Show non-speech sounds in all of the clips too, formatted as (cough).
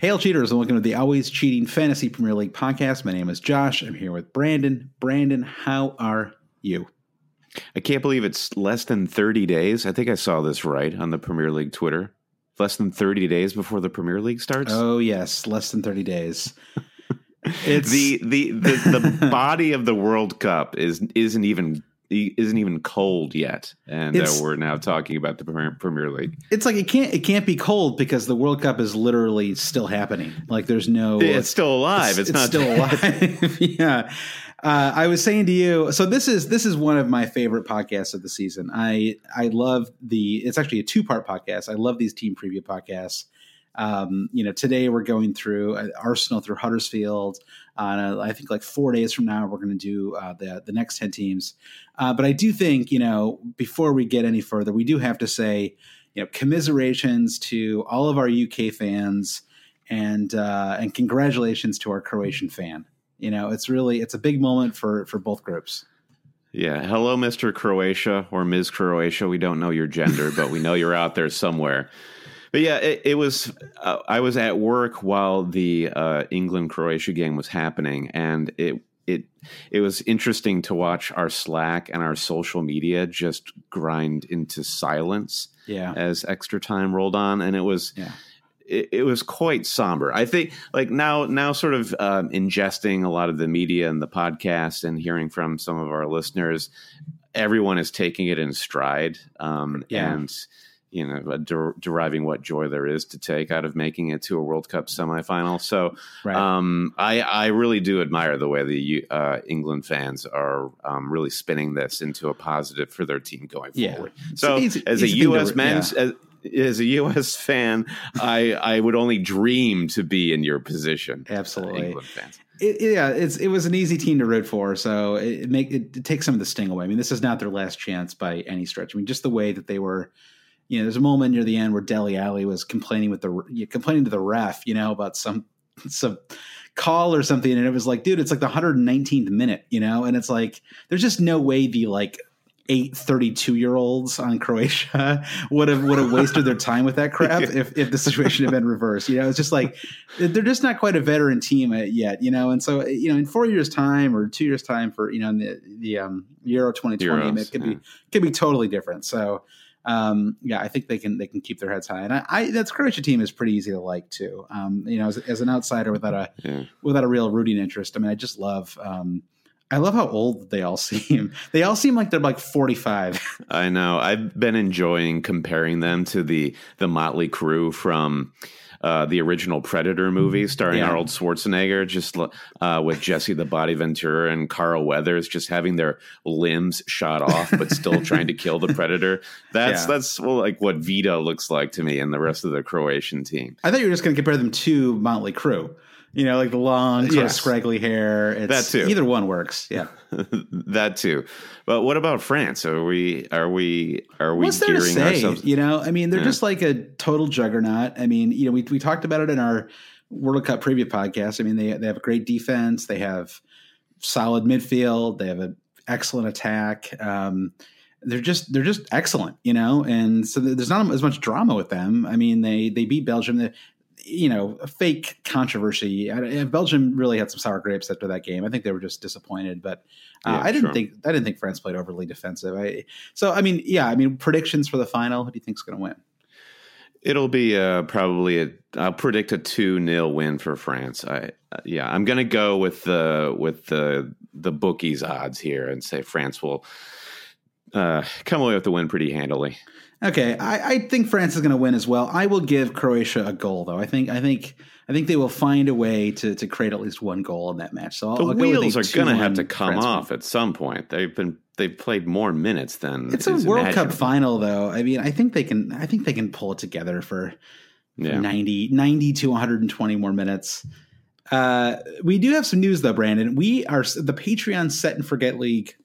Hail cheaters and welcome to the Always Cheating Fantasy Premier League podcast. My name is Josh. I'm here with Brandon. Brandon, how are you? I can't believe it's less than 30 days. I think I saw this right on the Premier League Twitter. Less than 30 days before the Premier League starts. Oh yes, less than 30 days. (laughs) It's the the the, the (laughs) body of the World Cup is isn't even isn't even cold yet, and uh, we're now talking about the Premier League. It's like it can't it can't be cold because the World Cup is literally still happening. Like there's no, it's still alive. It's, it's, it's not still alive. (laughs) (laughs) yeah. Uh, I was saying to you, so this is this is one of my favorite podcasts of the season. I I love the. It's actually a two part podcast. I love these team preview podcasts. Um, you know, today we're going through uh, Arsenal through Huddersfield. Uh, I think like four days from now we're going to do uh, the the next ten teams. Uh, but I do think you know before we get any further, we do have to say you know commiserations to all of our UK fans and uh, and congratulations to our Croatian fan. You know, it's really it's a big moment for for both groups. Yeah. Hello, Mr. Croatia or Ms. Croatia. We don't know your gender, but we know you're out there somewhere. But yeah, it, it was. Uh, I was at work while the uh, England Croatia game was happening, and it it it was interesting to watch our Slack and our social media just grind into silence. Yeah. As extra time rolled on, and it was. Yeah. It, it was quite somber. I think, like now, now, sort of um, ingesting a lot of the media and the podcast, and hearing from some of our listeners, everyone is taking it in stride. Um, yeah. And you know, der- deriving what joy there is to take out of making it to a World Cup semifinal. So, right. um, I, I really do admire the way the uh, England fans are um, really spinning this into a positive for their team going forward. Yeah. So, it's, it's, as a U.S. men's. Yeah. As, as a U.S. fan, I I would only dream to be in your position. Uh, Absolutely, uh, England fans. It, yeah, it's it was an easy team to root for, so it, make it, it takes some of the sting away. I mean, this is not their last chance by any stretch. I mean, just the way that they were you know, there's a moment near the end where Dele Alli was complaining with the complaining to the ref, you know, about some some call or something, and it was like, dude, it's like the 119th minute, you know, and it's like there's just no way the like eight 32 year olds on Croatia (laughs) would have would have wasted their time with that crap (laughs) if, if the situation had been reversed. You know, it's just like they're just not quite a veteran team yet, you know. And so, you know, in four years' time or two years' time for you know the the um, Euro 2020, Euros, it could yeah. be could be totally different. So um, yeah, I think they can they can keep their heads high, and I, I that's Croatia team is pretty easy to like too. Um, you know, as, as, an outsider without a yeah. without a real rooting interest, I mean, I just love. Um, I love how old they all (laughs) seem. They all seem like they're like 45. (laughs) I know. I've been enjoying comparing them to the the motley crew from uh, the original Predator movie starring yeah. Arnold Schwarzenegger, just uh, with Jesse the Body Ventura and Carl Weathers, just having their limbs shot off, but still (laughs) trying to kill the Predator. That's yeah. that's well, like what Vito looks like to me and the rest of the Croatian team. I thought you were just going to compare them to Motley Crue. You know, like the long, sort yes. of scraggly hair. It's, that too. Either one works. Yeah, (laughs) that too. But what about France? Are we are we are we What's there to say? Ourselves? You know, I mean, they're yeah. just like a total juggernaut. I mean, you know, we we talked about it in our World Cup preview podcast. I mean, they they have a great defense. They have solid midfield. They have an excellent attack. Um, they're just they're just excellent, you know, and so there's not as much drama with them. I mean, they they beat Belgium. They, you know, a fake controversy. Belgium really had some sour grapes after that game. I think they were just disappointed, but uh, yeah, I didn't think I didn't think France played overly defensive. I, so I mean, yeah, I mean, predictions for the final. Who do you think's going to win? It'll be uh, probably a. I'll predict a two 0 win for France. I uh, yeah, I'm going to go with the with the the bookies odds here and say France will uh, come away with the win pretty handily. Okay, I, I think France is going to win as well. I will give Croatia a goal, though. I think I think I think they will find a way to to create at least one goal in that match. So I'll, the I'll wheels are going to have to come France off win. at some point. They've been they've played more minutes than it's a World imaginable. Cup final, though. I mean, I think they can. I think they can pull it together for, for yeah. 90, 90 to 120 more minutes. Uh, we do have some news though, Brandon. We are the Patreon Set and Forget League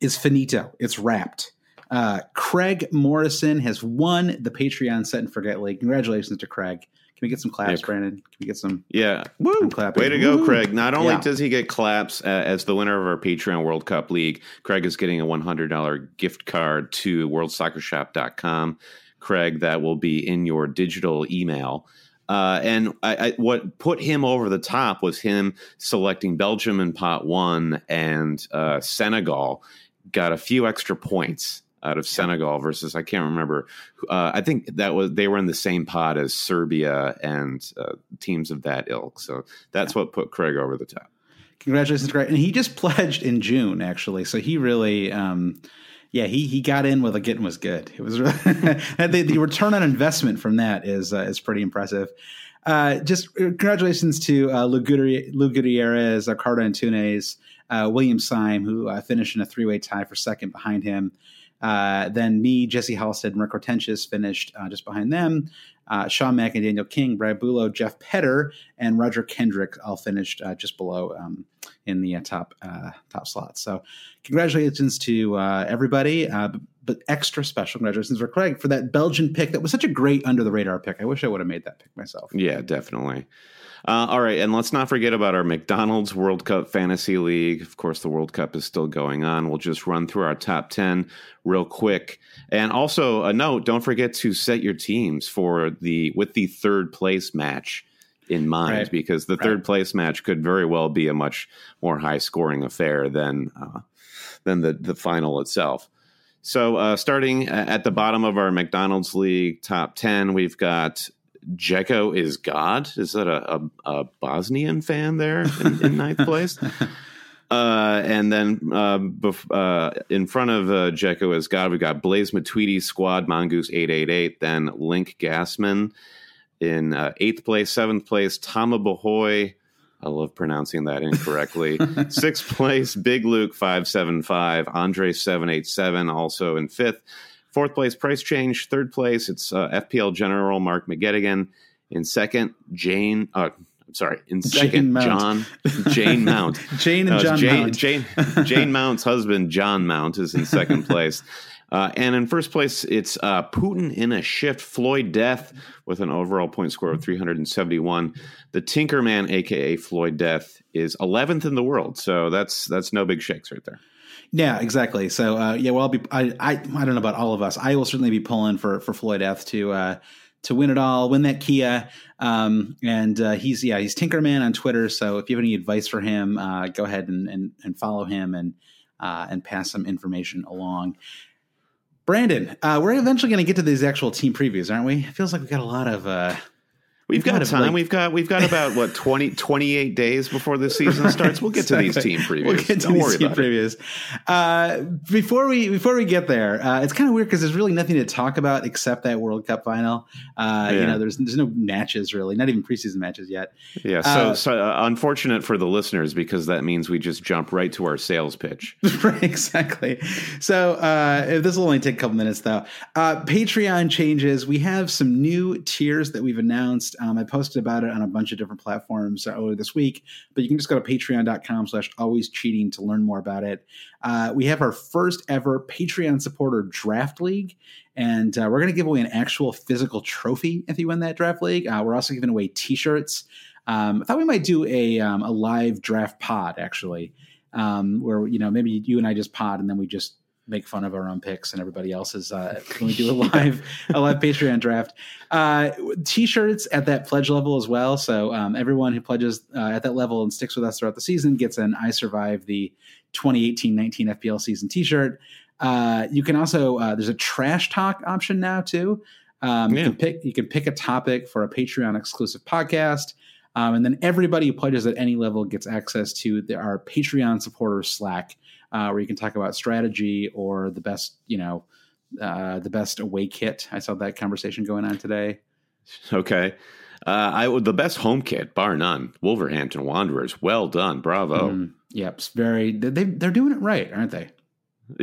is finito. It's wrapped. Uh, Craig Morrison has won the Patreon Set and Forget League. Congratulations to Craig. Can we get some claps, yeah. Brandon? Can we get some? Yeah, Woo! Way to go, Woo! Craig! Not only yeah. does he get claps uh, as the winner of our Patreon World Cup League, Craig is getting a one hundred dollar gift card to WorldSoccerShop.com. Craig, that will be in your digital email. Uh, and I, I, what put him over the top was him selecting Belgium in pot one and uh, Senegal got a few extra points out of Senegal versus I can't remember. Uh, I think that was they were in the same pot as Serbia and uh, teams of that ilk. So that's yeah. what put Craig over the top. Congratulations, Craig! And he just (laughs) pledged in June, actually. So he really, um, yeah, he he got in with a getting was good. It was (laughs) really, (laughs) the, the return on investment from that is uh, is pretty impressive. Uh, just uh, congratulations to uh, Lou, Gutierrez, Ricardo Antunes, uh, William Syme, who uh, finished in a three way tie for second behind him. Uh, then me, Jesse Halstead, and Rick Hortensius finished uh, just behind them. Uh, Sean Mack and Daniel King, Brad Bulow, Jeff Petter, and Roger Kendrick all finished uh, just below um, in the uh, top top slots. So, congratulations to everybody, but extra special congratulations for Craig for that Belgian pick. That was such a great under the radar pick. I wish I would have made that pick myself. Yeah, definitely. Uh, all right, and let's not forget about our McDonald's World Cup Fantasy League. Of course, the World Cup is still going on. We'll just run through our top 10 real quick. And also a note, don't forget to set your teams for the with the third place match in mind right. because the right. third place match could very well be a much more high scoring affair than uh, than the the final itself. So, uh, starting at the bottom of our McDonald's League top 10, we've got Dzeko is God. Is that a, a, a Bosnian fan there in, in ninth (laughs) place? Uh, and then uh, bef- uh, in front of uh, Dzeko is God, we've got Blaze Matuidi, Squad, Mongoose 888, then Link Gassman in uh, eighth place, seventh place, Tama Bahoy. I love pronouncing that incorrectly. (laughs) Sixth place, Big Luke 575, Andre 787, also in fifth. Fourth place, Price Change. Third place, it's uh, FPL General Mark McGettigan. In second, Jane. Uh, I'm sorry. In second, Jane John Jane (laughs) Mount. Jane and John Jane, Mount. Jane, Jane Mount's husband, John Mount, is in second (laughs) place. Uh, and in first place, it's uh, Putin in a shift. Floyd Death with an overall point score of 371. The Tinkerman, aka Floyd Death, is 11th in the world. So that's that's no big shakes right there. Yeah, exactly. So uh, yeah, well, I'll be. I, I I don't know about all of us. I will certainly be pulling for for Floyd F to uh, to win it all, win that Kia. Um, and uh, he's yeah, he's Tinkerman on Twitter. So if you have any advice for him, uh, go ahead and, and and follow him and uh, and pass some information along. Brandon, uh, we're eventually going to get to these actual team previews, aren't we? It feels like we've got a lot of uh, We've got time. Like, we've got we've got about what 20, (laughs) 28 days before the season starts. We'll get exactly. to these team previews. We'll get to Don't these team previews. Uh, before we before we get there, uh, it's kind of weird because there's really nothing to talk about except that World Cup final. Uh, yeah. You know, there's there's no matches really, not even preseason matches yet. Yeah. So, uh, so uh, unfortunate for the listeners because that means we just jump right to our sales pitch. (laughs) right. Exactly. So uh, this will only take a couple minutes though. Patreon changes. We have some new tiers that we've announced Um, I posted about it on a bunch of different platforms earlier this week, but you can just go to patreon.com slash always cheating to learn more about it. Uh, we have our first ever Patreon supporter draft league, and uh, we're going to give away an actual physical trophy if you win that draft league. Uh, we're also giving away t-shirts. Um, I thought we might do a, um, a live draft pod actually, um, where, you know, maybe you and I just pod and then we just make fun of our own picks and everybody else's uh, when we do a live a live Patreon draft. Uh, t-shirts at that pledge level as well. So um, everyone who pledges uh, at that level and sticks with us throughout the season gets an "I survived the 2018-19 FPL season" T-shirt. Uh, you can also uh, there's a trash talk option now too. Um, yeah. You can pick you can pick a topic for a Patreon exclusive podcast. Um, and then everybody who pledges at any level gets access to the, our Patreon supporters Slack, uh, where you can talk about strategy or the best, you know, uh, the best away kit. I saw that conversation going on today. Okay. Uh, I the best home kit, bar none. Wolverhampton Wanderers, well done, bravo. Mm, yep, very. They they're doing it right, aren't they?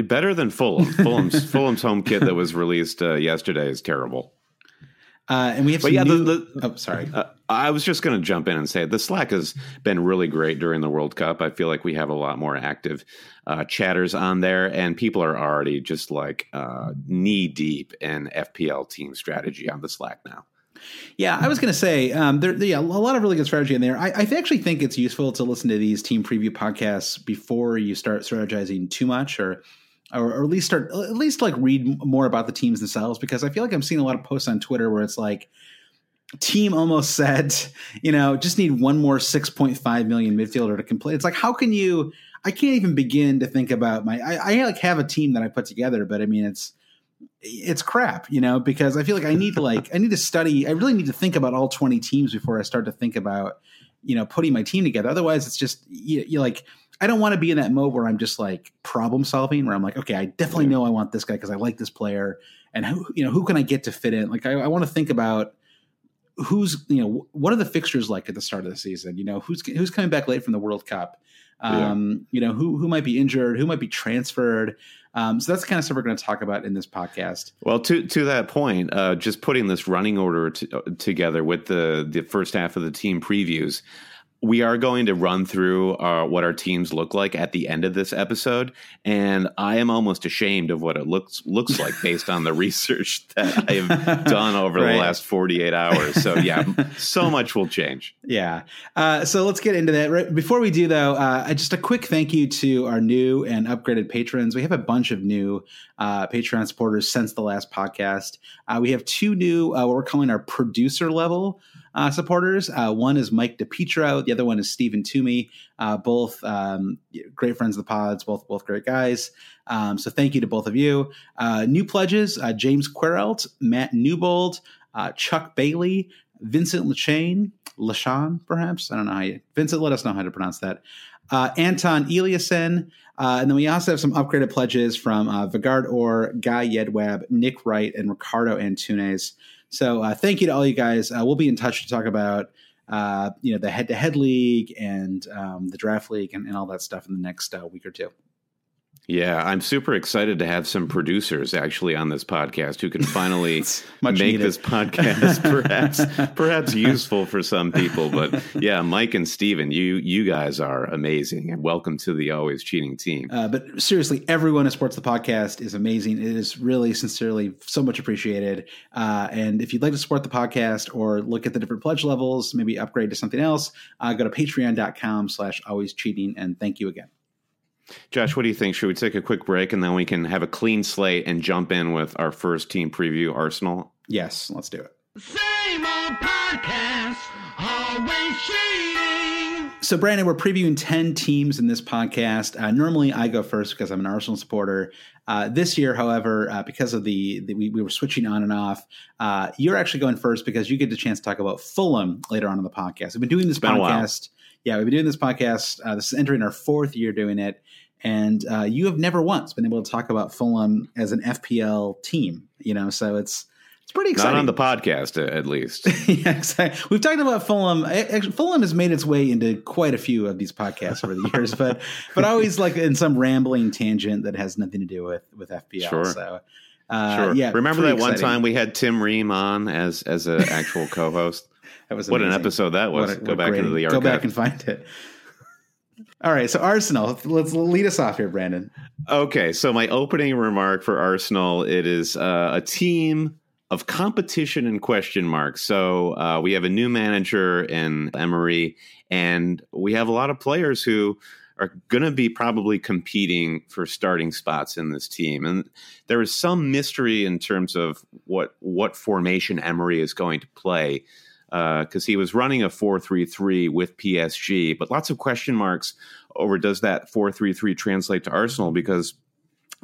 Better than Fulham. Fulham's (laughs) Fulham's home kit that was released uh, yesterday is terrible. Uh, and we have, but yeah, new, the, the, oh, sorry. Uh, I was just going to jump in and say the Slack has been really great during the World Cup. I feel like we have a lot more active uh, chatters on there, and people are already just like uh, knee deep in FPL team strategy on the Slack now. Yeah, I was going to say um, there, yeah, a lot of really good strategy in there. I, I, actually think it's useful to listen to these team preview podcasts before you start strategizing too much, or or, or, at least start at least like read more about the teams themselves because I feel like I'm seeing a lot of posts on Twitter where it's like team almost said, (laughs) you know, just need one more 6.5 million midfielder to complete. It's like how can you I can't even begin to think about my I, I like have a team that I put together, but I mean it's it's crap, you know, because I feel like I need to like I need to study I really need to think about all 20 teams before I start to think about you know putting my team together otherwise it's just you, you like I don't want to be in that mode where I'm just like problem solving, where I'm like, okay, I definitely know I want this guy because I like this player, and who you know who can I get to fit in? Like I, I want to think about who's you know what are the fixtures like at the start of the season? You know who's who's coming back late from the World Cup? Um, yeah. You know who who might be injured, who might be transferred. Um, so that's the kind of stuff we're going to talk about in this podcast. Well, to to that point, uh, just putting this running order t- uh, together with the the first half of the team previews we are going to run through uh, what our teams look like at the end of this episode, and I am almost ashamed of what it looks looks like based on the (laughs) research that I have done over right. the last forty eight hours. So yeah, (laughs) so much will change. Yeah. Uh, so let's get into that. Right, before we do, though, uh, just a quick thank you to our new and upgraded patrons. We have a bunch of new uh, Patreon supporters since the last podcast. Uh, we have two new uh, what we're calling our producer level uh, supporters. Uh, one is Mike DePietro. The other one is Stephen Toomey. Uh, both um, great friends of the pods. Both both great guys. Um, so thank you to both of you. Uh, new pledges: uh, James Querelt, Matt Newbold, uh, Chuck Bailey, Vincent Lachane, Lachan, perhaps. I don't know how you. Vincent, let us know how to pronounce that. Uh, Anton Eliason. and then we also have some upgraded pledges from uh, Vigard Orr, Guy Yedwab, Nick Wright, and Ricardo Antunes. So uh, thank you to all you guys. Uh, we'll be in touch to talk about uh, you know the head-to-head league and um, the draft league and, and, all that stuff in the next uh, week or two. Yeah, I'm super excited to have some producers actually on this podcast who can finally (laughs) make needed. this podcast (laughs) perhaps perhaps useful for some people. But yeah, Mike and Steven, you you guys are amazing and welcome to the always cheating team. Uh, but seriously, everyone who supports the podcast is amazing. It is really sincerely so much appreciated. Uh, and if you'd like to support the podcast or look at the different pledge levels, maybe upgrade to something else, uh, go to patreon.com slash always cheating and thank you again. Josh, what do you think? Should we take a quick break and then we can have a clean slate and jump in with our first team preview, Arsenal? Yes, let's do it. Same old podcast, always cheating. So, Brandon, we're previewing 10 teams in this podcast. Uh, normally, I go first because I'm an Arsenal supporter. Uh, this year, however, uh, because of the, the we, we, were switching on and off, uh, you're actually going first because you get the chance to talk about Fulham later on in the podcast. We've been doing this podcast. Yeah, we've been doing this podcast. Uh, this is entering our fourth year doing it and uh, you have never once been able to talk about Fulham as an FPL team. You know, so it's it's pretty exciting. Not on the podcast, at least. (laughs) yeah, exactly. We've talked about Fulham. Actually, Fulham has made its way into quite a few of these podcasts over the (laughs) years, but but always like in some rambling tangent that has nothing to do with with FPL. Sure. So. Uh, sure. Yeah. Remember that exciting. one time we had Tim Ream on as as an actual co-host? (laughs) that was what an episode that was. A- go back great- into the archive. Go back and find it. All right, so Arsenal. Let's lead us off here, Brandon. Okay, so my opening remark for Arsenal it is uh, a team of competition and question marks. So uh, we have a new manager in Emery, and we have a lot of players who are going to be probably competing for starting spots in this team. And there is some mystery in terms of what what formation Emery is going to play because he was running a 4-3-3 with PSG, but lots of question marks over does that 4-3-3 translate to Arsenal because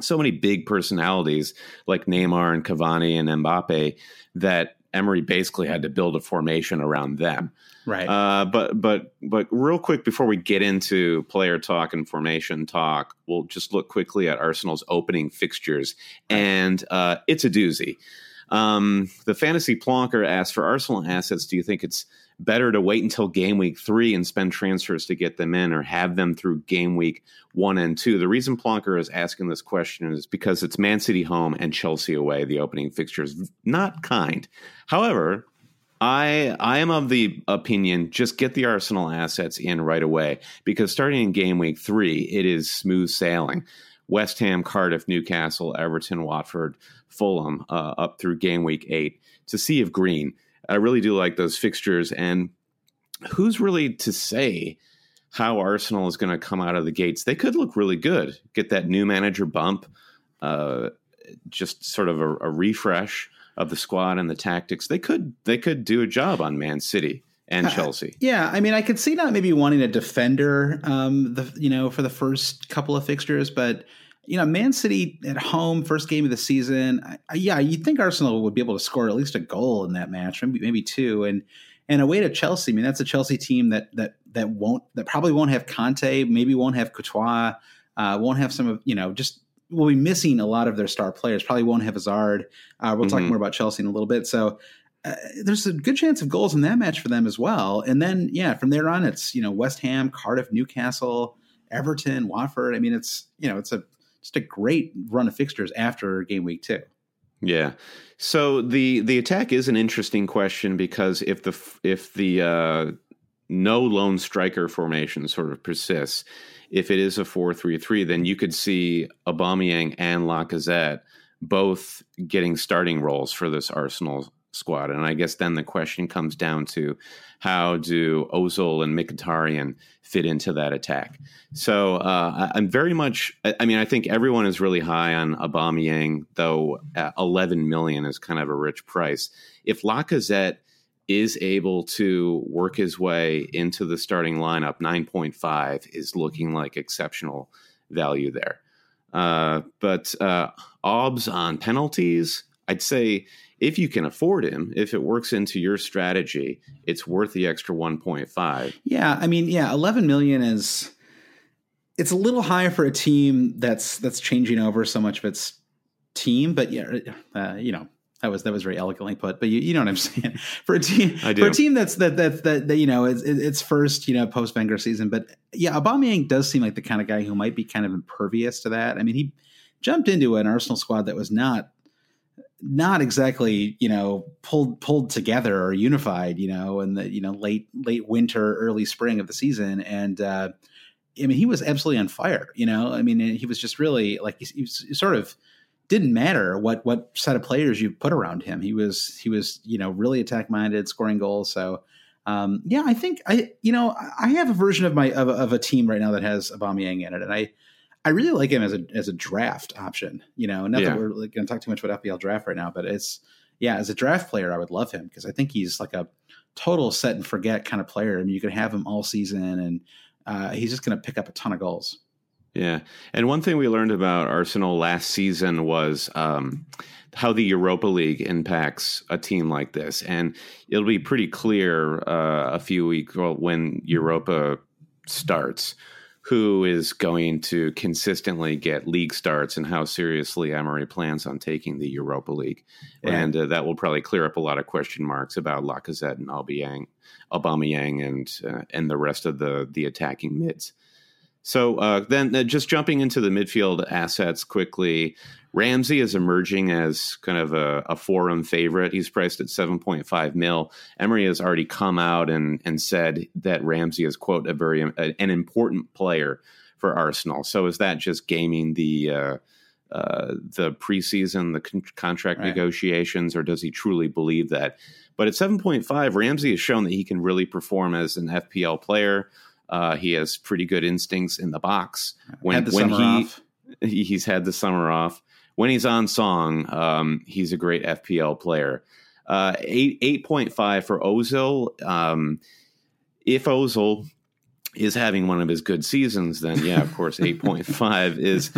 so many big personalities like Neymar and Cavani and Mbappe that Emery basically had to build a formation around them. Right. Uh, but but but real quick before we get into player talk and formation talk, we'll just look quickly at Arsenal's opening fixtures, and uh, it's a doozy. Um, the fantasy plonker asked for Arsenal assets. Do you think it's better to wait until game week three and spend transfers to get them in, or have them through game week one and two? The reason plonker is asking this question is because it's Man City home and Chelsea away. The opening fixture is not kind. However, I I am of the opinion just get the Arsenal assets in right away because starting in game week three, it is smooth sailing. West Ham, Cardiff, Newcastle, Everton, Watford, Fulham, uh, up through game week eight. To see of green, I really do like those fixtures. And who's really to say how Arsenal is going to come out of the gates? They could look really good, get that new manager bump, uh, just sort of a, a refresh of the squad and the tactics. They could they could do a job on Man City and Uh, Chelsea. Yeah, I mean, I could see not maybe wanting a defender, um, the you know, for the first couple of fixtures, but you know, Man City at home, first game of the season. I, I- yeah, you'd think Arsenal would be able to score at least a goal in that match, maybe maybe two, and and away to Chelsea. I mean, that's a Chelsea team that that that won't that probably won't have Conte, maybe won't have Courtois, uh, won't have some of you know just will be missing a lot of their star players. Probably won't have Hazard. Uh, we'll talk Mhm. more about Chelsea in a little bit. So uh, there's a good chance of goals in that match for them as well. And then, yeah, from there on, it's you know West Ham, Cardiff, Newcastle, Everton, Watford. I mean, it's you know it's a just a great run of fixtures after game week two. Yeah. So the the attack is an interesting question because if the if the uh, no lone striker formation sort of persists, if it is a four three three, then you could see Aubameyang and Lacazette both getting starting roles for this Arsenal squad. And I guess then the question comes down to how do Ozil and Mkhitaryan fit into that attack? So uh, I'm very much. I I mean, I think everyone is really high on Aubameyang, though uh, 11 million is kind of a rich price. If Lacazette is able to work his way into the starting lineup, 9.5 is looking like exceptional value there. Uh, but uh, Obs on penalties, I'd say if you can afford him, if it works into your strategy, it's worth the extra 1.5. Yeah, I mean, yeah, 11 million is it's a little high for a team that's that's changing over so much of its team, but yeah, uh, you know. That was that was very elegantly put, but you, you know what I'm (laughs) saying. For a team, I do. for a team that's that that that, that you know it's, it's first you know post Wenger season, but yeah, Aubameyang does seem like the kind of guy who might be kind of impervious to that. I mean, he jumped into an Arsenal squad that was not not exactly you know pulled pulled together or unified you know in the you know late late winter early spring of the season. And uh i mean he was absolutely on fire you know? I mean he was just really like he, he, sort of didn't matter what what set of players you put around him. He was he was you know really attack minded scoring goals. So um yeah i think i you know i have a version of my of, of a team right now that has Aubameyang in it. And i I really like him as a as a draft option. You know, not Yeah. that we're going to talk too much about FPL draft right now, but it's yeah, as a draft player, I would love him because I think he's like a total set and forget kind of player. I mean, you could have him all season, and uh, he's just going to pick up a ton of goals. Yeah. And one thing we learned about Arsenal last season was um, how the Europa League impacts a team like this. And it'll be pretty clear uh, a few weeks well, when Europa starts who is going to consistently get league starts and how seriously Emery plans on taking the Europa League. Right. And uh, that will probably clear up a lot of question marks about Lacazette and Aubameyang, Aubameyang and, uh, and the rest of the, the attacking mids. So uh, then, uh, just jumping into the midfield assets quickly, Ramsey is emerging as kind of a, a forum favorite. He's priced at seven point five mil. Emery has already come out and and said that Ramsey is quote a very a, an important player for Arsenal. So is that just gaming the uh, uh, the preseason, the con- contract right. negotiations, or does he truly believe that? But at 7.5, Ramsey has shown that he can really perform as an FPL player. Uh, he has pretty good instincts in the box. When, the when he off. he's had the summer off. When he's on song, um, he's a great FPL player. Uh, eight eight point five for Ozil. Um, if Ozil is having one of his good seasons, then yeah, of course, eight point (laughs) five is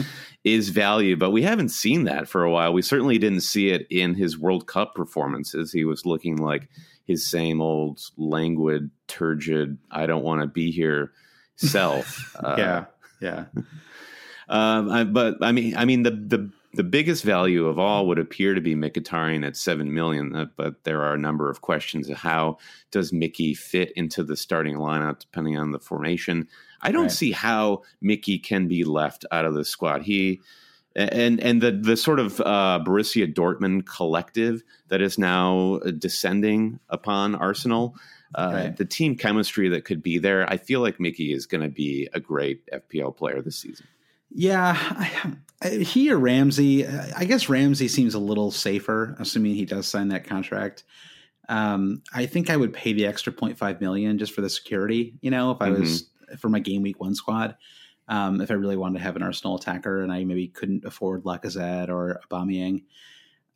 is value. But we haven't seen that for a while. We certainly didn't see it in his World Cup performances. He was looking like his same old languid, turgid, I don't want to be here self. (laughs) Uh, yeah, yeah. Um, I, but I mean, I mean the the the biggest value of all would appear to be Mkhitaryan at seven million, uh, but there are a number of questions of how does Mickey fit into the starting lineup depending on the formation. I don't right. see how Mickey can be left out of the squad. He and and the the sort of uh, Borussia Dortmund collective that is now descending upon Arsenal. Uh, right. The team chemistry that could be there, I feel like Mickey is going to be a great FPL player this season. Yeah, I, I, he or Ramsey. I guess Ramsey seems a little safer, assuming he does sign that contract. Um, I think I would pay the extra 0.5 million just for the security. You know, if I mm-hmm. was for my game week one squad. Um, if I really wanted to have an Arsenal attacker and I maybe couldn't afford Lacazette or Aubameyang.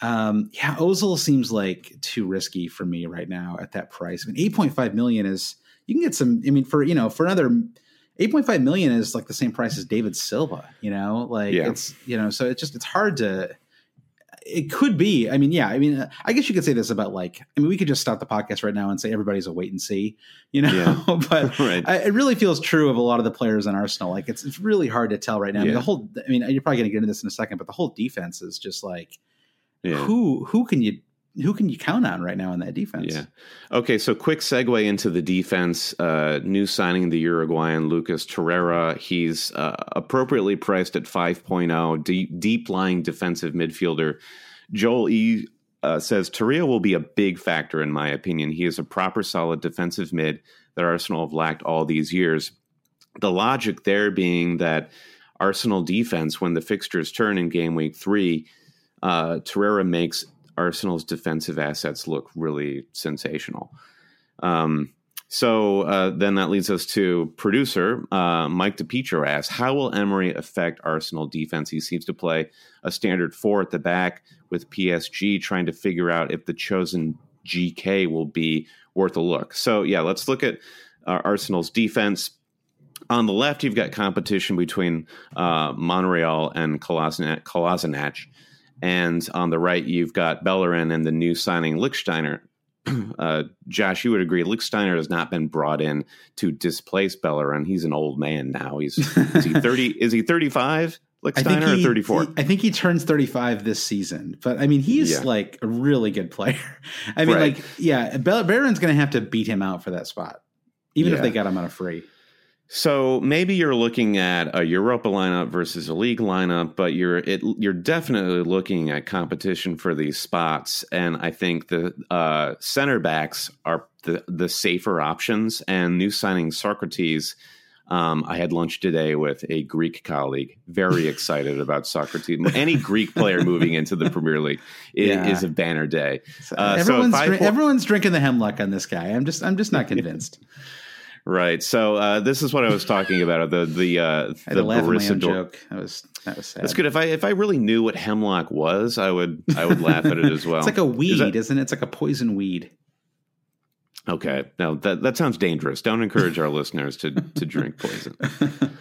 Um, yeah, Ozil seems like too risky for me right now at that price. I mean, 8.5 million is you can get some. I mean, for you know, for another 8.5 million is like the same price as David Silva. You know, like yeah. it's you know, so it's just it's hard to it could be. I mean, yeah. I mean, I guess you could say this about like. I mean, we could just stop the podcast right now and say everybody's a wait and see, you know. Yeah. (laughs) (laughs) but right. I, it really feels true of a lot of the players in Arsenal. Like it's it's really hard to tell right now. Yeah. I mean, the whole. I mean, you're probably going to get into this in a second, but the whole defense is just like, yeah. who who can you who can you count on right now in that defense? Yeah. Okay, so quick segue into the defense. Uh, new signing the Uruguayan Lucas Torreira. He's uh, appropriately priced at 5.0, deep, deep lying defensive midfielder. Joel E. Uh, says Torreira will be a big factor in my opinion. He is a proper solid defensive mid that Arsenal have lacked all these years. The logic there being that Arsenal defense, when the fixtures turn in game week three, uh, Torreira makes Arsenal's defensive assets look really sensational. Um, so uh, then that leads us to producer uh, Mike DePietro asks, "How will Emery affect Arsenal defense? He seems to play a standard four at the back with PSG, trying to figure out if the chosen GK will be worth a look." So yeah, let's look at uh, Arsenal's defense. On the left, you've got competition between uh, Monreal and Kolasinac. And on the right, you've got Bellerin and the new signing Lichtsteiner. (clears throat) Uh, Josh, you would agree Lichtsteiner has not been brought in to displace Bellerin. He's an old man now. He's is he (laughs) thirty? is he thirty five? Lichtsteiner or thirty four? I think he turns thirty five this season. But I mean, he's yeah. like a really good player. (laughs) I mean, right. like yeah, Bellerin's going to have to beat him out for that spot, even yeah. if they got him on a free. So maybe you're looking at a Europa lineup versus a league lineup, but you're it, you're definitely looking at competition for these spots. And I think the uh, center backs are the the safer options. And new signing Socrates. Um, I had lunch today with a Greek colleague, very (laughs) excited about Socrates. Any Greek player moving into the Premier League is, yeah. is a banner day. Uh, everyone's, so everyone's drinking the hemlock on this guy. I'm just I'm just not (laughs) convinced. Right. So uh, this is what I was talking about. The the uh, the Borussia joke. That was that was sad. That's good. If I if I really knew what hemlock was, I would I would laugh at it as well. It's like a weed, Is not it? It's like a poison weed. Okay. Now that that sounds dangerous. Don't encourage our listeners to to drink poison. (laughs)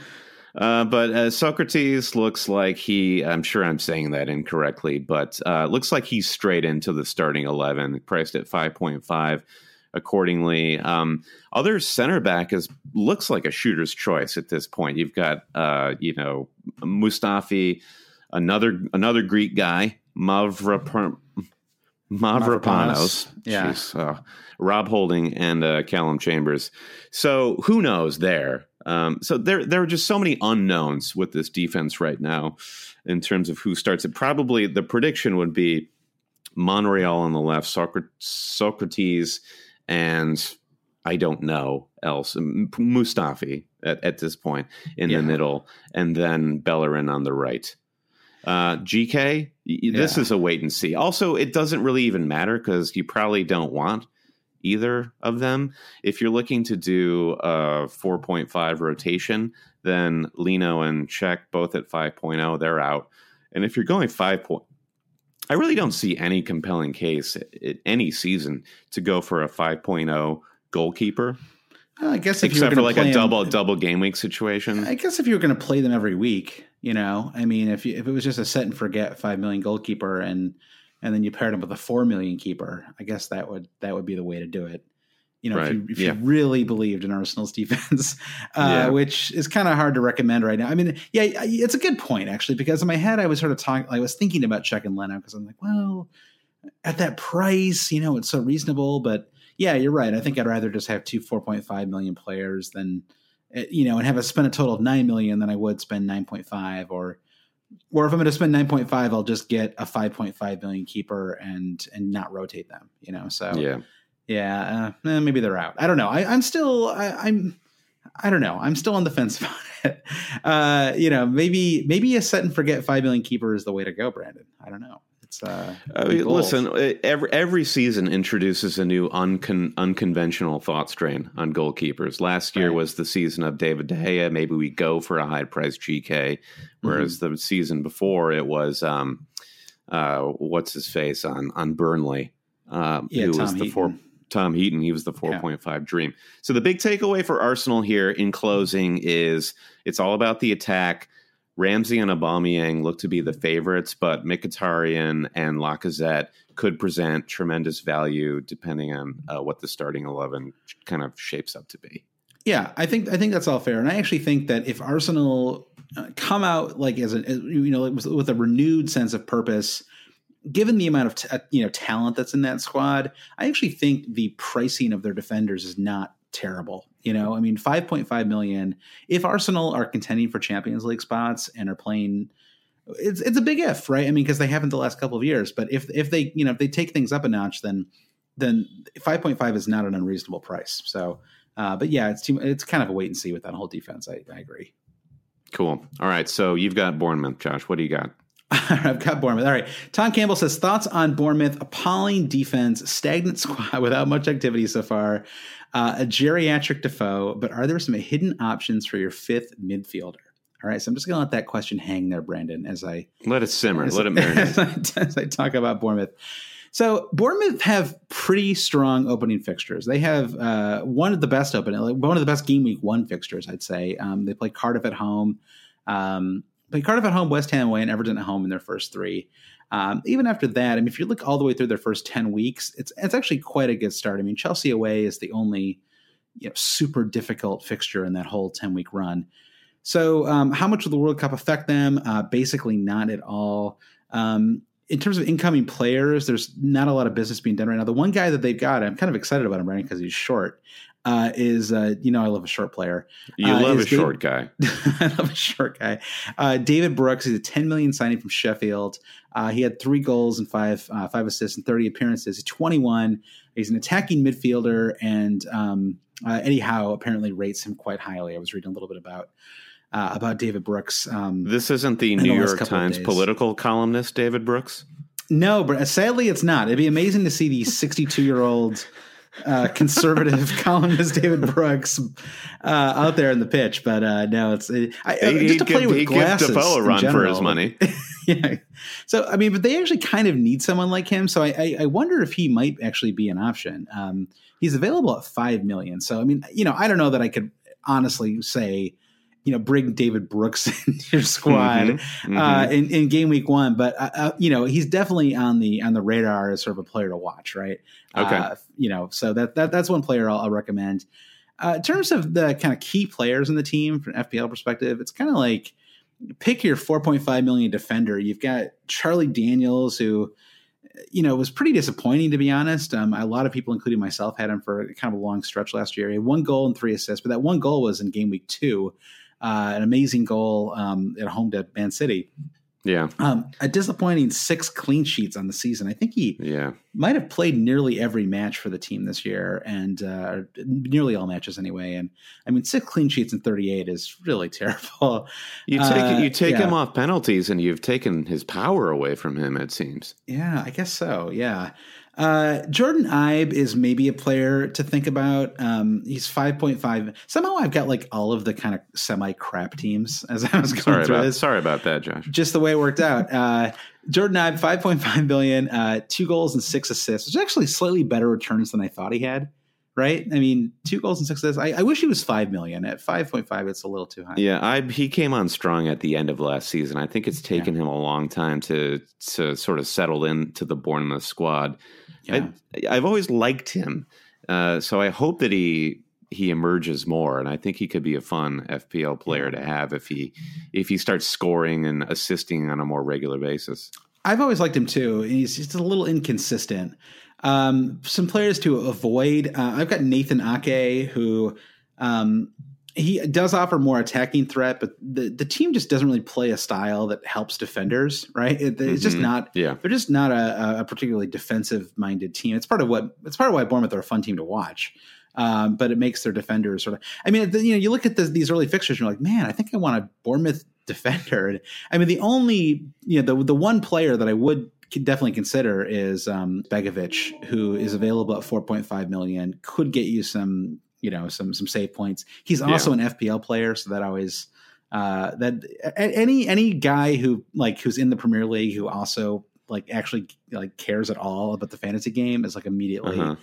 Uh, but uh, Sokratis looks like he, I'm sure I'm saying that incorrectly, but uh, looks like he's straight into the starting 11, priced at 5.5 accordingly. Um, other center back is looks like a shooter's choice at this point. You've got uh, you know Mustafi, another another Greek guy, Mavra. Mavropanos, yeah, uh, Rob Holding and uh, Calum Chambers. So who knows there? Um, so there, there are just so many unknowns with this defense right now in terms of who starts it. Probably the prediction would be Monreal on the left, Sokratis, and I don't know else, Mustafi at, at this point in yeah. the middle, and then Bellerin on the right. Uh, GK, this is a wait and see. Also, it doesn't really even matter because you probably don't want either of them. If you're looking to do a 4.5 rotation, then Leno and Cech both at 5.0, they're out. And if you're going 5. I really don't see any compelling case at any season to go for a 5.0 goalkeeper. I guess except for like a double them, double game week situation. I guess if you were going to play them every week, you know, I mean, if you, if it was just a set and forget five million goalkeeper and and then you paired him with a four million keeper, I guess that would that would be the way to do it. You know, right. if, you, if yeah. you really believed in Arsenal's (laughs) defense, uh, yeah. which is kind of hard to recommend right now. I mean, yeah, it's a good point actually, because in my head I was sort of talking, I was thinking about checking Leno because I'm like, well, at that price, you know, it's so reasonable. But yeah, you're right. I think I'd rather just have two 4.5 million players than, eh, you know, and have a spend a total of nine million than I would spend 9.5 or or if I'm going to spend 9.5, I'll just get a 5.5 million keeper and and not rotate them. You know, so yeah, yeah, uh, eh, maybe they're out. I don't know. I, am still I, am I don't know. I'm still on the fence (laughs) about it. Uh, you know, maybe maybe a set and forget five million keeper is the way to go, Brandon. I don't know. It's uh, I mean, listen. Every every season introduces a new uncon, unconventional thought strain on goalkeepers. Last year right. was the season of David De Gea. Maybe we go for a high price GK, whereas mm-hmm. the season before it was um, uh, what's his face on on Burnley, um, yeah, who Tom was the Heaton. four. Tom Heaton, he was the 4.5 yeah. dream. So the big takeaway for Arsenal here in closing is it's all about the attack. Ramsey and Aubameyang look to be the favorites, but Mkhitaryan and Lacazette could present tremendous value depending on uh, what the starting eleven kind of shapes up to be. Yeah, I think I think that's all fair, and I actually think that if Arsenal uh, come out like as a as, you know with a renewed sense of purpose, given the amount of t- uh, you know talent that's in that squad, I actually think the pricing of their defenders is not terrible. You know, I mean, 5.5 million. If Arsenal are contending for Champions League spots and are playing, it's it's a big if, right? I mean, because they haven't the last couple of years. But if if they you know if they take things up a notch, then then 5.5 is not an unreasonable price. So, uh, but yeah, it's too, it's kind of a wait and see with that whole defense. I, I agree. Cool. All right. So you've got Bournemouth, Josh. What do you got? (laughs) I've got Bournemouth. All right. Tom Campbell says thoughts on Bournemouth: appalling defense, stagnant squad (laughs) without much activity so far, uh, a geriatric Defoe. But are there some hidden options for your fifth midfielder? All right. So I'm just going to let that question hang there, Brandon, as I let it simmer, as, let it marinate. (laughs) As, as I talk about Bournemouth. So Bournemouth have pretty strong opening fixtures. They have uh, one of the best opening, one of the best game week one fixtures, I'd say. Um, they play Cardiff at home. Um, play Cardiff at home, West Ham away, and Everton at home in their first three. Um, even after that, I mean, if you look all the way through their first ten weeks, it's it's actually quite a good start. I mean, Chelsea away is the only you know, super difficult fixture in that whole ten week run. So, um, how much will the World Cup affect them? Uh, basically, not at all. Um, in terms of incoming players, there's not a lot of business being done right now. The one guy that they've got, I'm kind of excited about him, Brandon, because he's short uh, is uh, you know I love a short player. You uh, love a Dave, short guy. (laughs) I love a short guy. Uh, David Brooks is a 10 million signing from Sheffield. Uh, he had three goals and five uh, five assists and 30 appearances. He's 21. He's an attacking midfielder, and um, Eddie Howe apparently rates him quite highly. I was reading a little bit about. about David Brooks. Um, this isn't the New the York Times political columnist, David Brooks. No, but sadly, it's not. It'd be amazing to see the 62 year old uh, conservative (laughs) columnist David Brooks uh, out there in the pitch, but uh, no, it's I, he, just to play give, with glasses. Give Defoe a run general, for his money. (laughs) yeah. So I mean, but they actually kind of need someone like him. So I, I, I wonder if he might actually be an option. Um, he's available at five million. So I mean, you know, I don't know that I could honestly say you know bring David Brooks (laughs) into your squad mm-hmm, mm-hmm. Uh, in, in game week one, but uh, uh, you know he's definitely on the on the radar as sort of a player to watch, right? Okay, uh, you know, so that, that that's one player I'll, I'll recommend. Uh, in terms of the kind of key players in the team from an FPL perspective, it's kind of like pick your 4.5 million defender. You've got Charlie Daniels who you know, was pretty disappointing to be honest. Um, a lot of people, including myself, had him for kind of a long stretch last year. He had one goal and three assists, but that one goal was in game week two, uh, an amazing goal um, at home to Man City. Yeah. Um, a disappointing six clean sheets on the season. I think he yeah might have played nearly every match for the team this year, and uh, nearly all matches anyway. And I mean, six clean sheets in 38 is really (laughs) terrible. You take uh, you take yeah. him off penalties, and you've taken his power away from him. It seems. Yeah, I guess so. Yeah. Uh, Jordon Ibe is maybe a player to think about. Um, he's five point five. Somehow I've got like all of the kind of semi crap teams (laughs) as I was going sorry through about, this. Sorry about that, Josh. Just the way it worked out. Uh, Jordon Ibe, five point five billion, uh, two goals and six assists, which is actually slightly better returns than I thought he had. Right? I mean, two goals and six assists. I, I wish he was five million. At five point five, it's a little too high. Yeah, I, he came on strong at the end of last season. I think it's taken yeah. him a long time to to sort of settle into the Bournemouth squad. Yeah. I, have always liked him, uh, so I hope that he he emerges more, and I think he could be a fun FPL player to have if he if he starts scoring and assisting on a more regular basis. I've always liked him too. He's just a little inconsistent. Um, some players to avoid. Uh, I've got Nathan Ake, who um, he does offer more attacking threat, but the, the team just doesn't really play a style that helps defenders, right? It, it's mm-hmm. just not. Yeah, they're just not a, a particularly defensive minded team. It's part of what it's part of why Bournemouth are a fun team to watch. Um, but it makes their defenders sort of. I mean, you know, you look at the, these early fixtures, and you're like, man, I think I want a Bournemouth defender. And, I mean, the only you know the the one player that I would definitely consider is um, Begovic, who is available at 4.5 million, could get you some you know some some save points. He's also yeah. an FPL player, so that always uh, that any any guy who like who's in the Premier League who also like actually like cares at all about the fantasy game is like immediately uh-huh.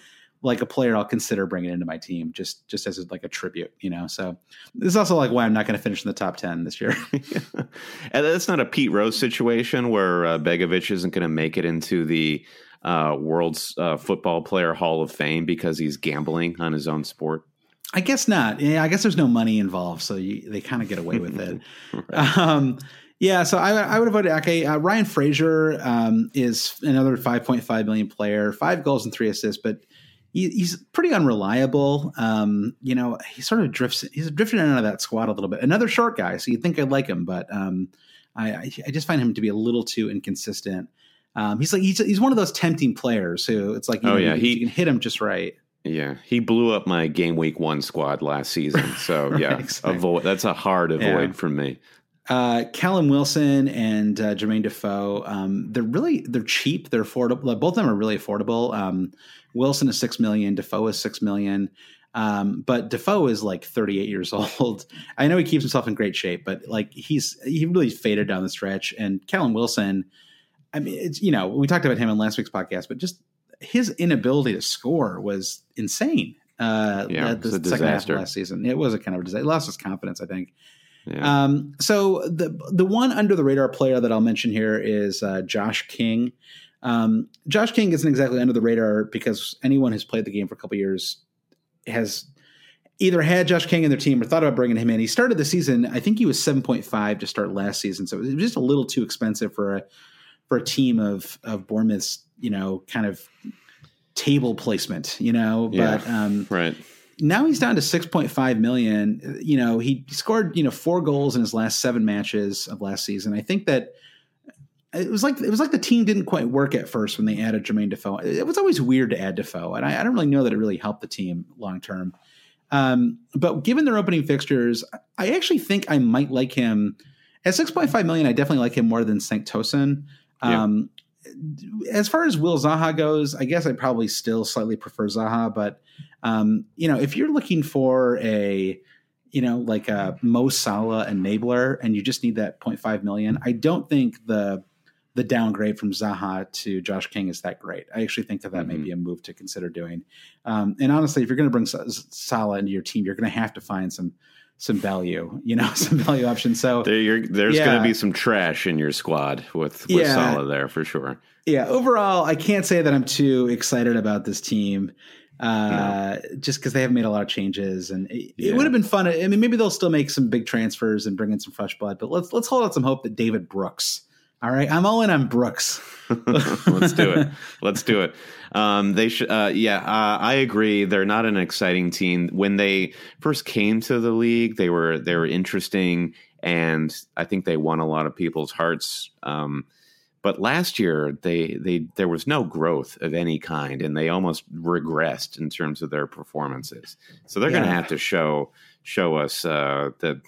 Like a player I'll consider bringing into my team just just as a, like a tribute, you know. So this is also like why I'm not going to finish in the top ten this year. (laughs) and that's not a Pete Rose situation where uh, Begovic isn't going to make it into the uh, World's uh, Football Player Hall of Fame because he's gambling on his own sport? I guess not. Yeah, I guess there's no money involved, so you, they kind of get away with it. (laughs) right. um, yeah, so I, I would have voted Ake. Uh, Ryan Fraser um, is another 5.5 million player, five goals and three assists, but he, he's pretty unreliable. Um, you know, he sort of drifts. He's drifting out of that squad a little bit. Another short guy, so you'd think I'd like him, but um, I, I just find him to be a little too inconsistent. Um, he's like he's, he's one of those tempting players who it's like you oh know, yeah you, he you can hit him just right. Yeah, he blew up my game week one squad last season. So (laughs) right, yeah, exactly. avoid that's a hard avoid yeah. for me. Uh, Callum Wilson and uh, Jermaine Defoe, um, they're really they're cheap. They're affordable. Both of them are really affordable. Um, Wilson is six million. Defoe is six million. Um, but Defoe is like 38 years (laughs) old. I know he keeps himself in great shape, but like he's he really faded down the stretch. And Callum Wilson, I mean, it's you know we talked about him in last week's podcast, but just his inability to score was insane. Uh, yeah, the second disaster. half of last season, it was a kind of a disaster. He lost his confidence, I think. Yeah. Um, so the the one under the radar player that I'll mention here is uh, Josh King. Um, Josh King isn't exactly under the radar because anyone who's played the game for a couple years has either had Josh King in their team or thought about bringing him in. He started the season, I think he was 7.5 to start last season. So it was just a little too expensive for a, for a team of, of Bournemouth's, you know, kind of table placement, you know, yeah, but, um, right. Now he's down to 6.5 million. You know, he scored, you know, four goals in his last seven matches of last season. I think that it was like it was like the team didn't quite work at first when they added Jermaine Defoe. It was always weird to add Defoe, and I, I don't really know that it really helped the team long term. Um, but given their opening fixtures, I actually think I might like him at 6.5 million. I definitely like him more than Cenk Tosun. Um, yeah. As far as Will Zaha goes, I guess I probably still slightly prefer Zaha. But um, you know, if you're looking for a you know like a Mo Salah enabler and you just need that 0.5 million, I don't think the the downgrade from Zaha to Josh King is that great. I actually think that that mm-hmm. may be a move to consider doing. Um, and honestly, if you're going to bring Salah into your team, you're going to have to find some some value, you know, (laughs) some value options. So there, there's yeah. going to be some trash in your squad with, with yeah. Salah there for sure. Yeah. Overall, I can't say that I'm too excited about this team. Uh, no. just because they haven't made a lot of changes, and it, yeah. it would have been fun. I mean, maybe they'll still make some big transfers and bring in some fresh blood. But let's let's hold out some hope that David Brooks All right, I'm all in on Brooks. (laughs) Let's do it. Let's do it. Um, they should. Uh, yeah, uh, I agree. They're not an exciting team. When they first came to the league, they were they were interesting, and I think they won a lot of people's hearts. Um, but last year, they they there was no growth of any kind, and they almost regressed in terms of their performances. So they're yeah. going to have to show show us uh, that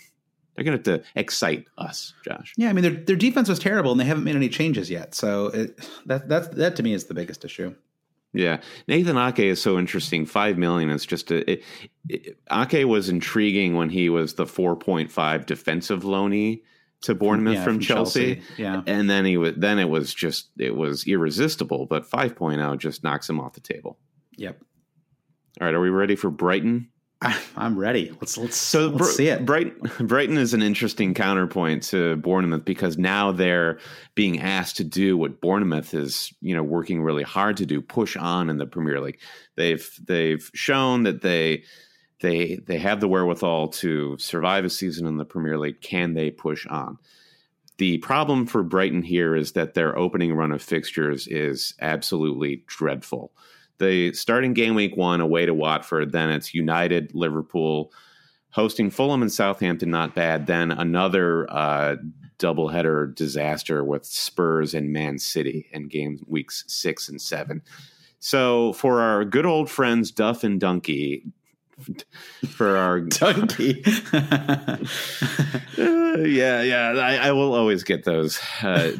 they're going to have to excite us, Josh. Yeah, I mean their their defense was terrible, and they haven't made any changes yet. So it, that that that to me is the biggest issue. Yeah, Nathan Ake is so interesting. Five million is just a. It, it, Ake was intriguing when he was the four point five defensive loanee to Bournemouth yeah, from, from Chelsea. Chelsea. Yeah, and then he was then it was just it was irresistible. But 5.0 just knocks him off the table. Yep. All right, are we ready for Brighton? (laughs) I'm ready. Let's let's so let's Br- see it. Brighton, Brighton is an interesting counterpoint to Bournemouth because now they're being asked to do what Bournemouth is, you know, working really hard to do, push on in the Premier League. They've they've shown that they they they have the wherewithal to survive a season in the Premier League. Can they push on? The problem for Brighton here is that their opening run of fixtures is absolutely dreadful the starting game week one away to Watford. Then it's United, Liverpool, hosting Fulham and Southampton. Not bad. Then another uh, doubleheader disaster with Spurs and Man City in game weeks six and seven. So for our good old friends Duff and Donkey, (laughs) for our (laughs) donkey. uh, (laughs) yeah, yeah, I, I, will always get those. Uh,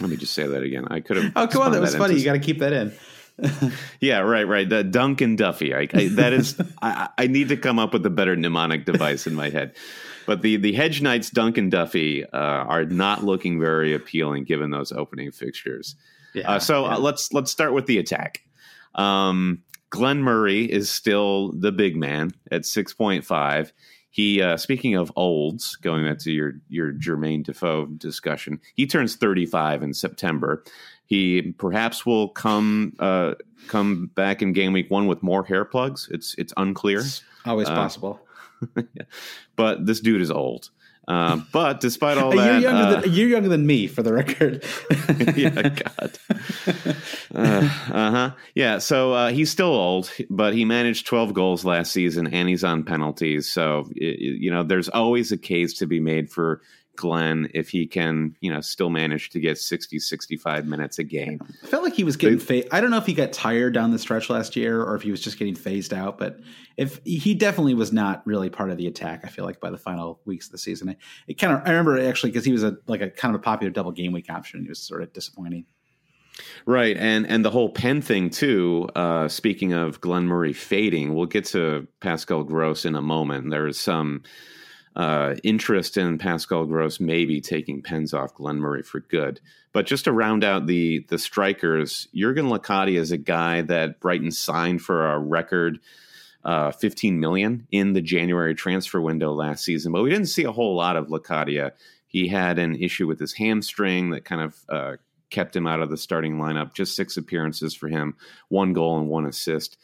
let me just say that again. I could have. Oh, come on, that was funny. Into... You got to keep that in. (laughs) yeah, right, right. The Duncan Duffy. I, I, that is, (laughs) I, I, need to come up with a better mnemonic device in my head. But the the Hedge Knights Duncan Duffy uh, are not looking very appealing given those opening fixtures. Yeah, uh, so uh, yeah. Uh, let's let's start with the attack. Um, Glenn Murray is still the big man at six point five. He, uh, speaking of olds, going back to your your Jermaine Defoe discussion, he turns 35 in September. He perhaps will come uh, come back in game week one with more hair plugs. It's it's unclear. It's always uh, possible. (laughs) yeah. But this dude is old. Uh, but despite (laughs) all that, you're younger, uh, than, you're younger than me, for the record. (laughs) yeah, God. Uh huh. Yeah. So uh, he's still old, but he managed 12 goals last season, and he's on penalties. So you know, there's always a case to be made for Glenn if he can, you know, still manage to get 60, 65 minutes a game. I felt like he was getting phased. I don't know if he got tired down the stretch last year or if he was just getting phased out, but if he definitely was not really part of the attack, I feel like by the final weeks of the season. It, it kind of, I remember actually because he was a like a kind of a popular double game week option. It was sort of disappointing. Right, and and the whole pen thing too. Uh, speaking of Glenn Murray fading, we'll get to Pascal Gross in a moment. There's some uh, interest in Pascal Gross maybe taking pens off Glenn Murray for good. But just to round out the the strikers, Jurgen Locadia is a guy that Brighton signed for a record uh, 15 million in the January transfer window last season, but we didn't see a whole lot of Locadia. He had an issue with his hamstring that kind of uh, kept him out of the starting lineup. Just six appearances for him, one goal and one assist.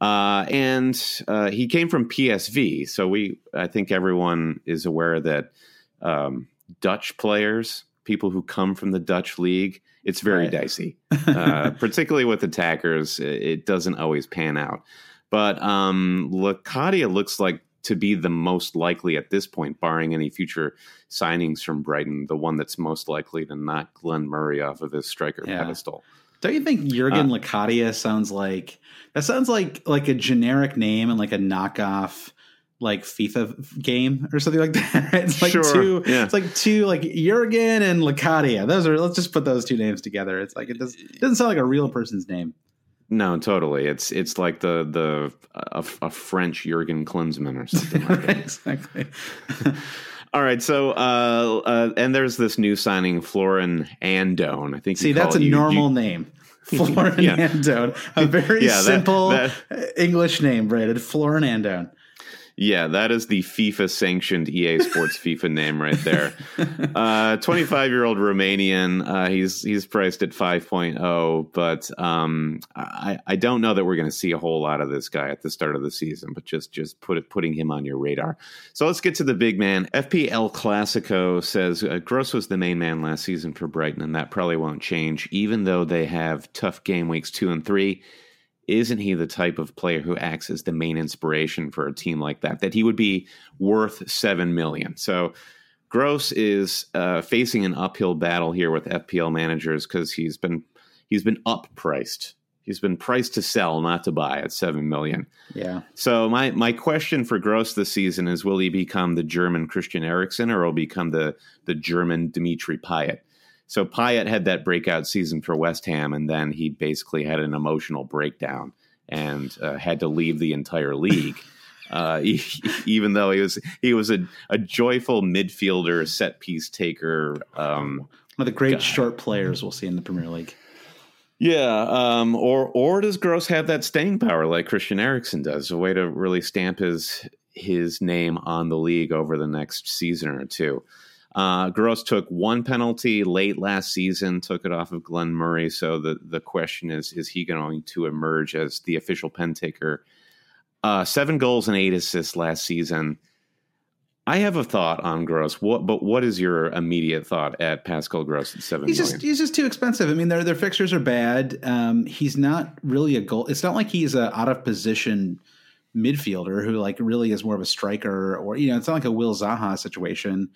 Uh, and uh, he came from PSV, so we I think everyone is aware that um, Dutch players, people who come from the Dutch league, it's very right. dicey, (laughs) uh, particularly with attackers. It doesn't always pan out. But um, Locadia looks like to be the most likely at this point, barring any future signings from Brighton, the one that's most likely to knock Glenn Murray off of his striker yeah. pedestal. Don't you think Jurgen uh, Locadia sounds like that? Sounds like like a generic name and like a knockoff like FIFA game or something like (laughs) that. It's like sure, two. Yeah. It's like two like Jurgen and Locadia. Those are. Let's just put those two names together. It's like it, does, it doesn't sound like a real person's name. No, totally. It's it's like the the a, a French Jurgen Klinsmann or something like (laughs) that. exactly. (laughs) All right, so uh, uh, and there's this new signing, Florin Andone. I think. See, that's a you, normal you, name. (laughs) Florin yeah. Andone, a very (laughs) yeah, simple that, that, English name, Brandon. Florin Andone. Yeah, that is the FIFA sanctioned EA Sports (laughs) FIFA name right there. 25 uh, year old Romanian. Uh, he's he's priced at 5.0, but um, I, I don't know that we're going to see a whole lot of this guy at the start of the season, but just just put it, putting him on your radar. So let's get to the big man. FPL Classico says uh, Gross was the main man last season for Brighton, and that probably won't change, even though they have tough game weeks two and three isn't he the type of player who acts as the main inspiration for a team like that? That he would be worth seven million. So Gross is uh, facing an uphill battle here with FPL managers because he's been he's been up priced. He's been priced to sell, not to buy at seven million. Yeah. So my my question for Gross this season is: Will he become the German Christian Eriksen, or will he become the the German Dimitri Payet? So Payet had that breakout season for West Ham, and then he basically had an emotional breakdown and uh, had to leave the entire league. (laughs) Uh, he, (laughs) even though he was he was a, a joyful midfielder, set piece taker, um, one of the great guy. short players we'll see in the Premier League. Yeah, um, or or does Gross have that staying power like Christian Eriksen does, a way to really stamp his his name on the league over the next season or two? Uh, Gross took one penalty late last season, took it off of Glenn Murray. So the, the question is, is he going to emerge as the official pen taker? Uh, seven goals and eight assists last season. I have a thought on Gross. What, but what is your immediate thought at Pascal Gross at seven? He's million? just he's just too expensive. I mean, their their fixtures are bad. Um, he's not really a goal. It's not like he's a out of position midfielder who like really is more of a striker, or you know, it's not like a Will Zaha situation.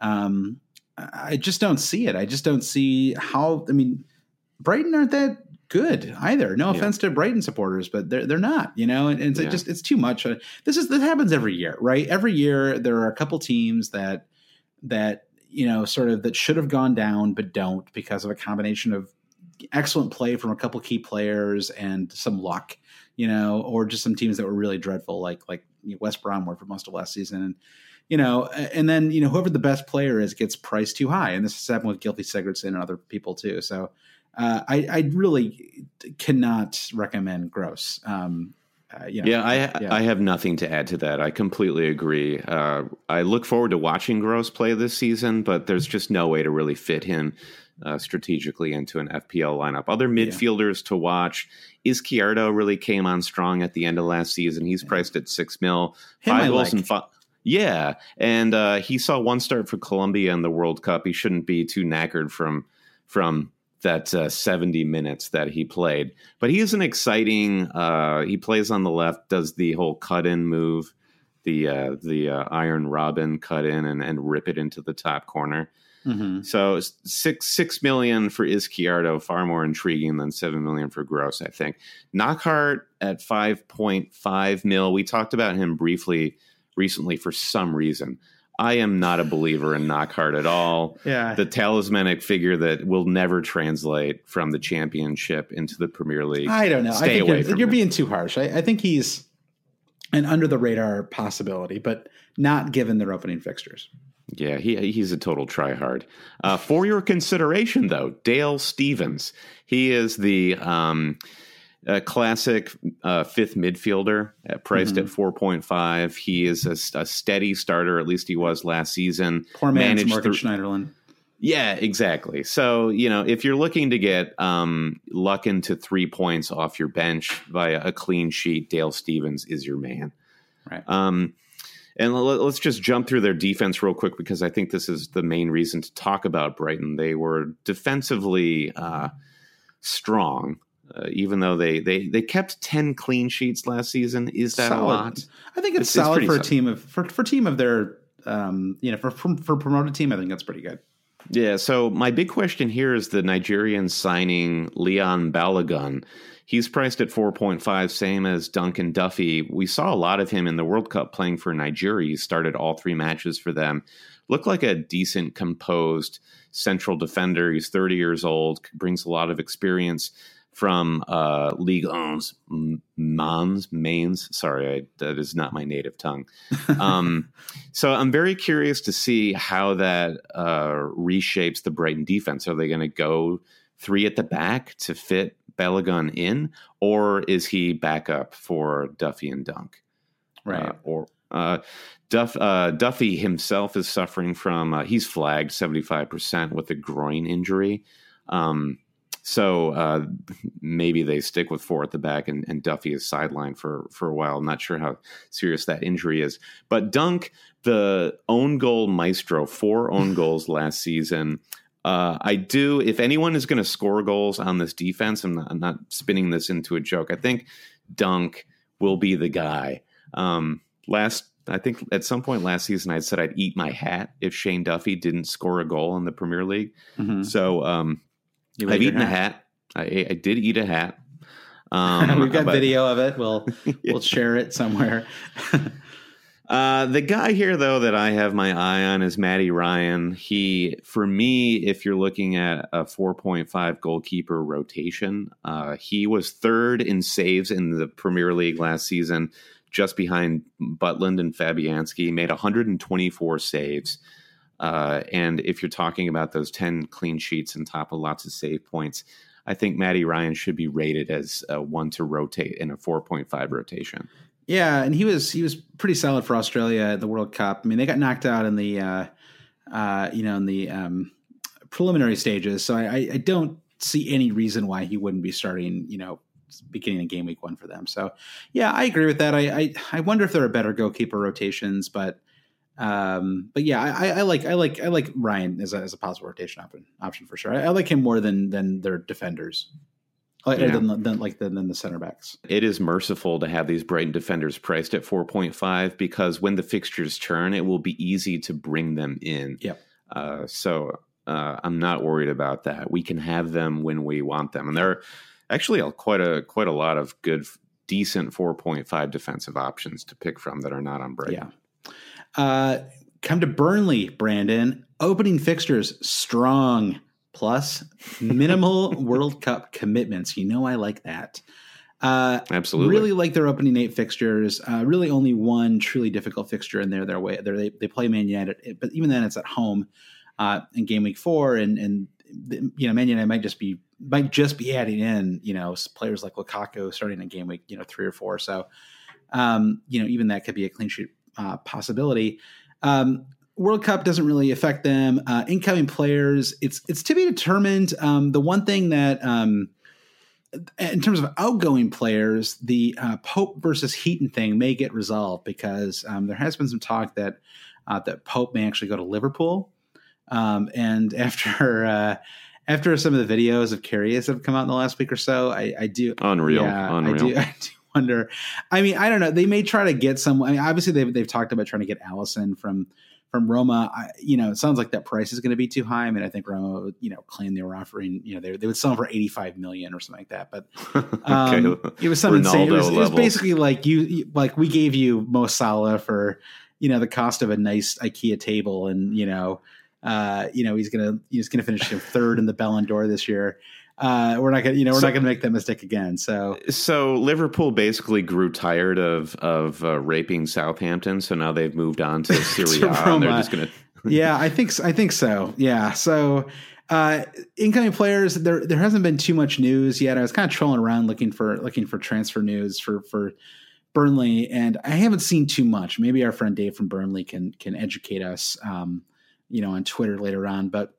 Um, I just don't see it. I just don't see how. I mean, Brighton aren't that good either. No offense yeah. to Brighton supporters, but they're they're not. You know, and, and yeah. just it's too much. Uh, this is this happens every year, right? Every year there are a couple teams that that you know sort of that should have gone down but don't because of a combination of excellent play from a couple key players and some luck, you know, or just some teams that were really dreadful, like like West Brom were for most of last season. And you know, and then you know whoever the best player is gets priced too high, and this has happened with Gylfi Sigurdsson and other people too. So uh, I, I really cannot recommend Gross. Um, uh, you know, yeah, I yeah. I have nothing to add to that. I completely agree. Uh, I look forward to watching Gross play this season, but there's just no way to really fit him uh, strategically into an FPL lineup. Other midfielders yeah. to watch. Izquierdo really came on strong at the end of last season. He's priced at six mil, five goals like. and five. Yeah, and uh, he saw one start for Colombia in the World Cup. He shouldn't be too knackered from from that uh, 70 minutes that he played. But he is an exciting. Uh, he plays on the left, does the whole cut in move, the uh, the uh, Arjen Robben cut in and, and rip it into the top corner. Mm-hmm. So six six million for Izquierdo, far more intriguing than seven million for Gross. I think Knockaert at five point five mil. We talked about him briefly recently for some reason. I am not a believer in Knockaert at all. Yeah. The talismanic figure that will never translate from the championship into the Premier League. I don't know. Stay I think away you're, you're being too harsh. I, I, think he's an under the radar possibility, but not given their opening fixtures. Yeah, he he's a total tryhard. Uh, for your consideration, though, Dale Stephens. He is the um, a classic uh, fifth midfielder at, priced mm-hmm. at 4.5. He is a, a, steady starter, at least he was last season. Poor man's Morgan th- Schneiderlin. Yeah, exactly. So, you know, if you're looking to get um, luck into three points off your bench via a clean sheet, Dale Stephens is your man. Right. Um, and let's just jump through their defense real quick because I think this is the main reason to talk about Brighton. They were defensively uh, strong, uh, even though they, they they kept ten clean sheets last season. Is that solid. a lot? I think it's, it's solid it's for a team of for, for team of their um, you know for, for for promoted team. I think that's pretty good. Yeah. So my big question here is the Nigerian signing Leon Balogun. He's priced at 4.5, same as Duncan Duffy. We saw a lot of him in the World Cup playing for Nigeria. He started all three matches for them. Looked like a decent, composed central defender. He's 30 years old, brings a lot of experience from uh, League Ons, Mans, Mains. Sorry, I, that is not my native tongue. (laughs) Um, so I'm very curious to see how that uh, reshapes the Brighton defense. Are they going to go three at the back to fit Balogun in, or is he backup for Duffy and Dunk? Right. Uh, or Uh, Duff, uh, Duffy himself is suffering from, uh, he's flagged 75% with a groin injury. Um, so uh, maybe they stick with four at the back and, and Duffy is sidelined for, for a while. I'm not sure how serious that injury is. But Dunk, the own goal maestro, four (laughs) own goals last season. Uh, I do, if anyone is going to score goals on this defense, I'm not, I'm not, spinning this into a joke. I think Dunk will be the guy. Um, last I think at some point last season I said I'd eat my hat if Shane Duffy didn't score a goal in the Premier League. Mm-hmm. So um, I've eaten hat. a hat. I, I, did eat a hat. (laughs) Um, We've got but, video of it. We'll (laughs) yeah. we'll share it somewhere. (laughs) uh, the guy here, though, that I have my eye on is Matty Ryan. He, for me, if you're looking at a 4.5 goalkeeper rotation, uh, he was third in saves in the Premier League last season just behind Butland and Fabianski, made 124 saves. Uh, and if you're talking about those 10 clean sheets and top of lots of save points, I think Matty Ryan should be rated as one to rotate in a 4.5 rotation. Yeah, and he was he was pretty solid for Australia at the World Cup. I mean, they got knocked out in the uh, uh, you know in the um, preliminary stages, so I, I don't see any reason why he wouldn't be starting you know beginning of game week one for them. So yeah, I agree with that. I I, I wonder if there are better goalkeeper rotations, but um, but yeah, I, I, like I like I like Ryan as a, as a possible rotation option option for sure. I, I like him more than than their defenders. Yeah. Than, than, like than, than the center backs. It is merciful to have these Brighton defenders priced at 4.5 because when the fixtures turn, it will be easy to bring them in. Yep. Uh, so uh, I'm not worried about that. We can have them when we want them, and there are actually quite a quite a lot of good, decent 4.5 defensive options to pick from that are not on Brighton. Yeah. Uh, come to Burnley, Brandon. Opening fixtures strong plus minimal (laughs) World Cup commitments. You know I like that. Uh, Absolutely, really like their opening eight fixtures. Uh, really, only one truly difficult fixture in there. Their way, they they play Man United, but even then, it's at home uh, in game week four, and and you know Man United might just be might just be adding in, you know, players like Lukaku starting in game week, you know, three or four. So, um, you know, even that could be a clean sheet uh, possibility. Um, World Cup doesn't really affect them. Uh, incoming players, it's it's to be determined. Um, the one thing that, um, in terms of outgoing players, the uh, Pope versus Heaton thing may get resolved because um, there has been some talk that uh, that Pope may actually go to Liverpool. Um, and (laughs) after uh, after some of the videos of Karius have come out in the last week or so, I, I do unreal, yeah, unreal. I do, (laughs) I do wonder. I mean, I don't know. They may try to get some. I mean, obviously they've they've talked about trying to get Alisson from from Roma. I, you know, it sounds like that price is going to be too high. I mean, I think Roma, you know, claim they were offering, you know, they, they would sell for eighty five million or something like that. But (laughs) um, okay. it was something insane. It was, it was, basically like you, like we gave you Mo Salah for you know the cost of a nice IKEA table, and you know uh, you know, he's gonna he's gonna finish third in the Ballon d'Or this year. Uh, we're not gonna, you know, we're so, not gonna make that mistake again. So, so Liverpool basically grew tired of of uh, raping Southampton, so now they've moved on to (laughs) Serie A, and they're just gonna. (laughs) yeah, I think I think so. Yeah, so uh, incoming players, there there hasn't been too much news yet. I was kind of trolling around looking for looking for transfer news for for Burnley, and I haven't seen too much. Maybe our friend Dave from Burnley can can educate us. Um, you know, on Twitter later on. But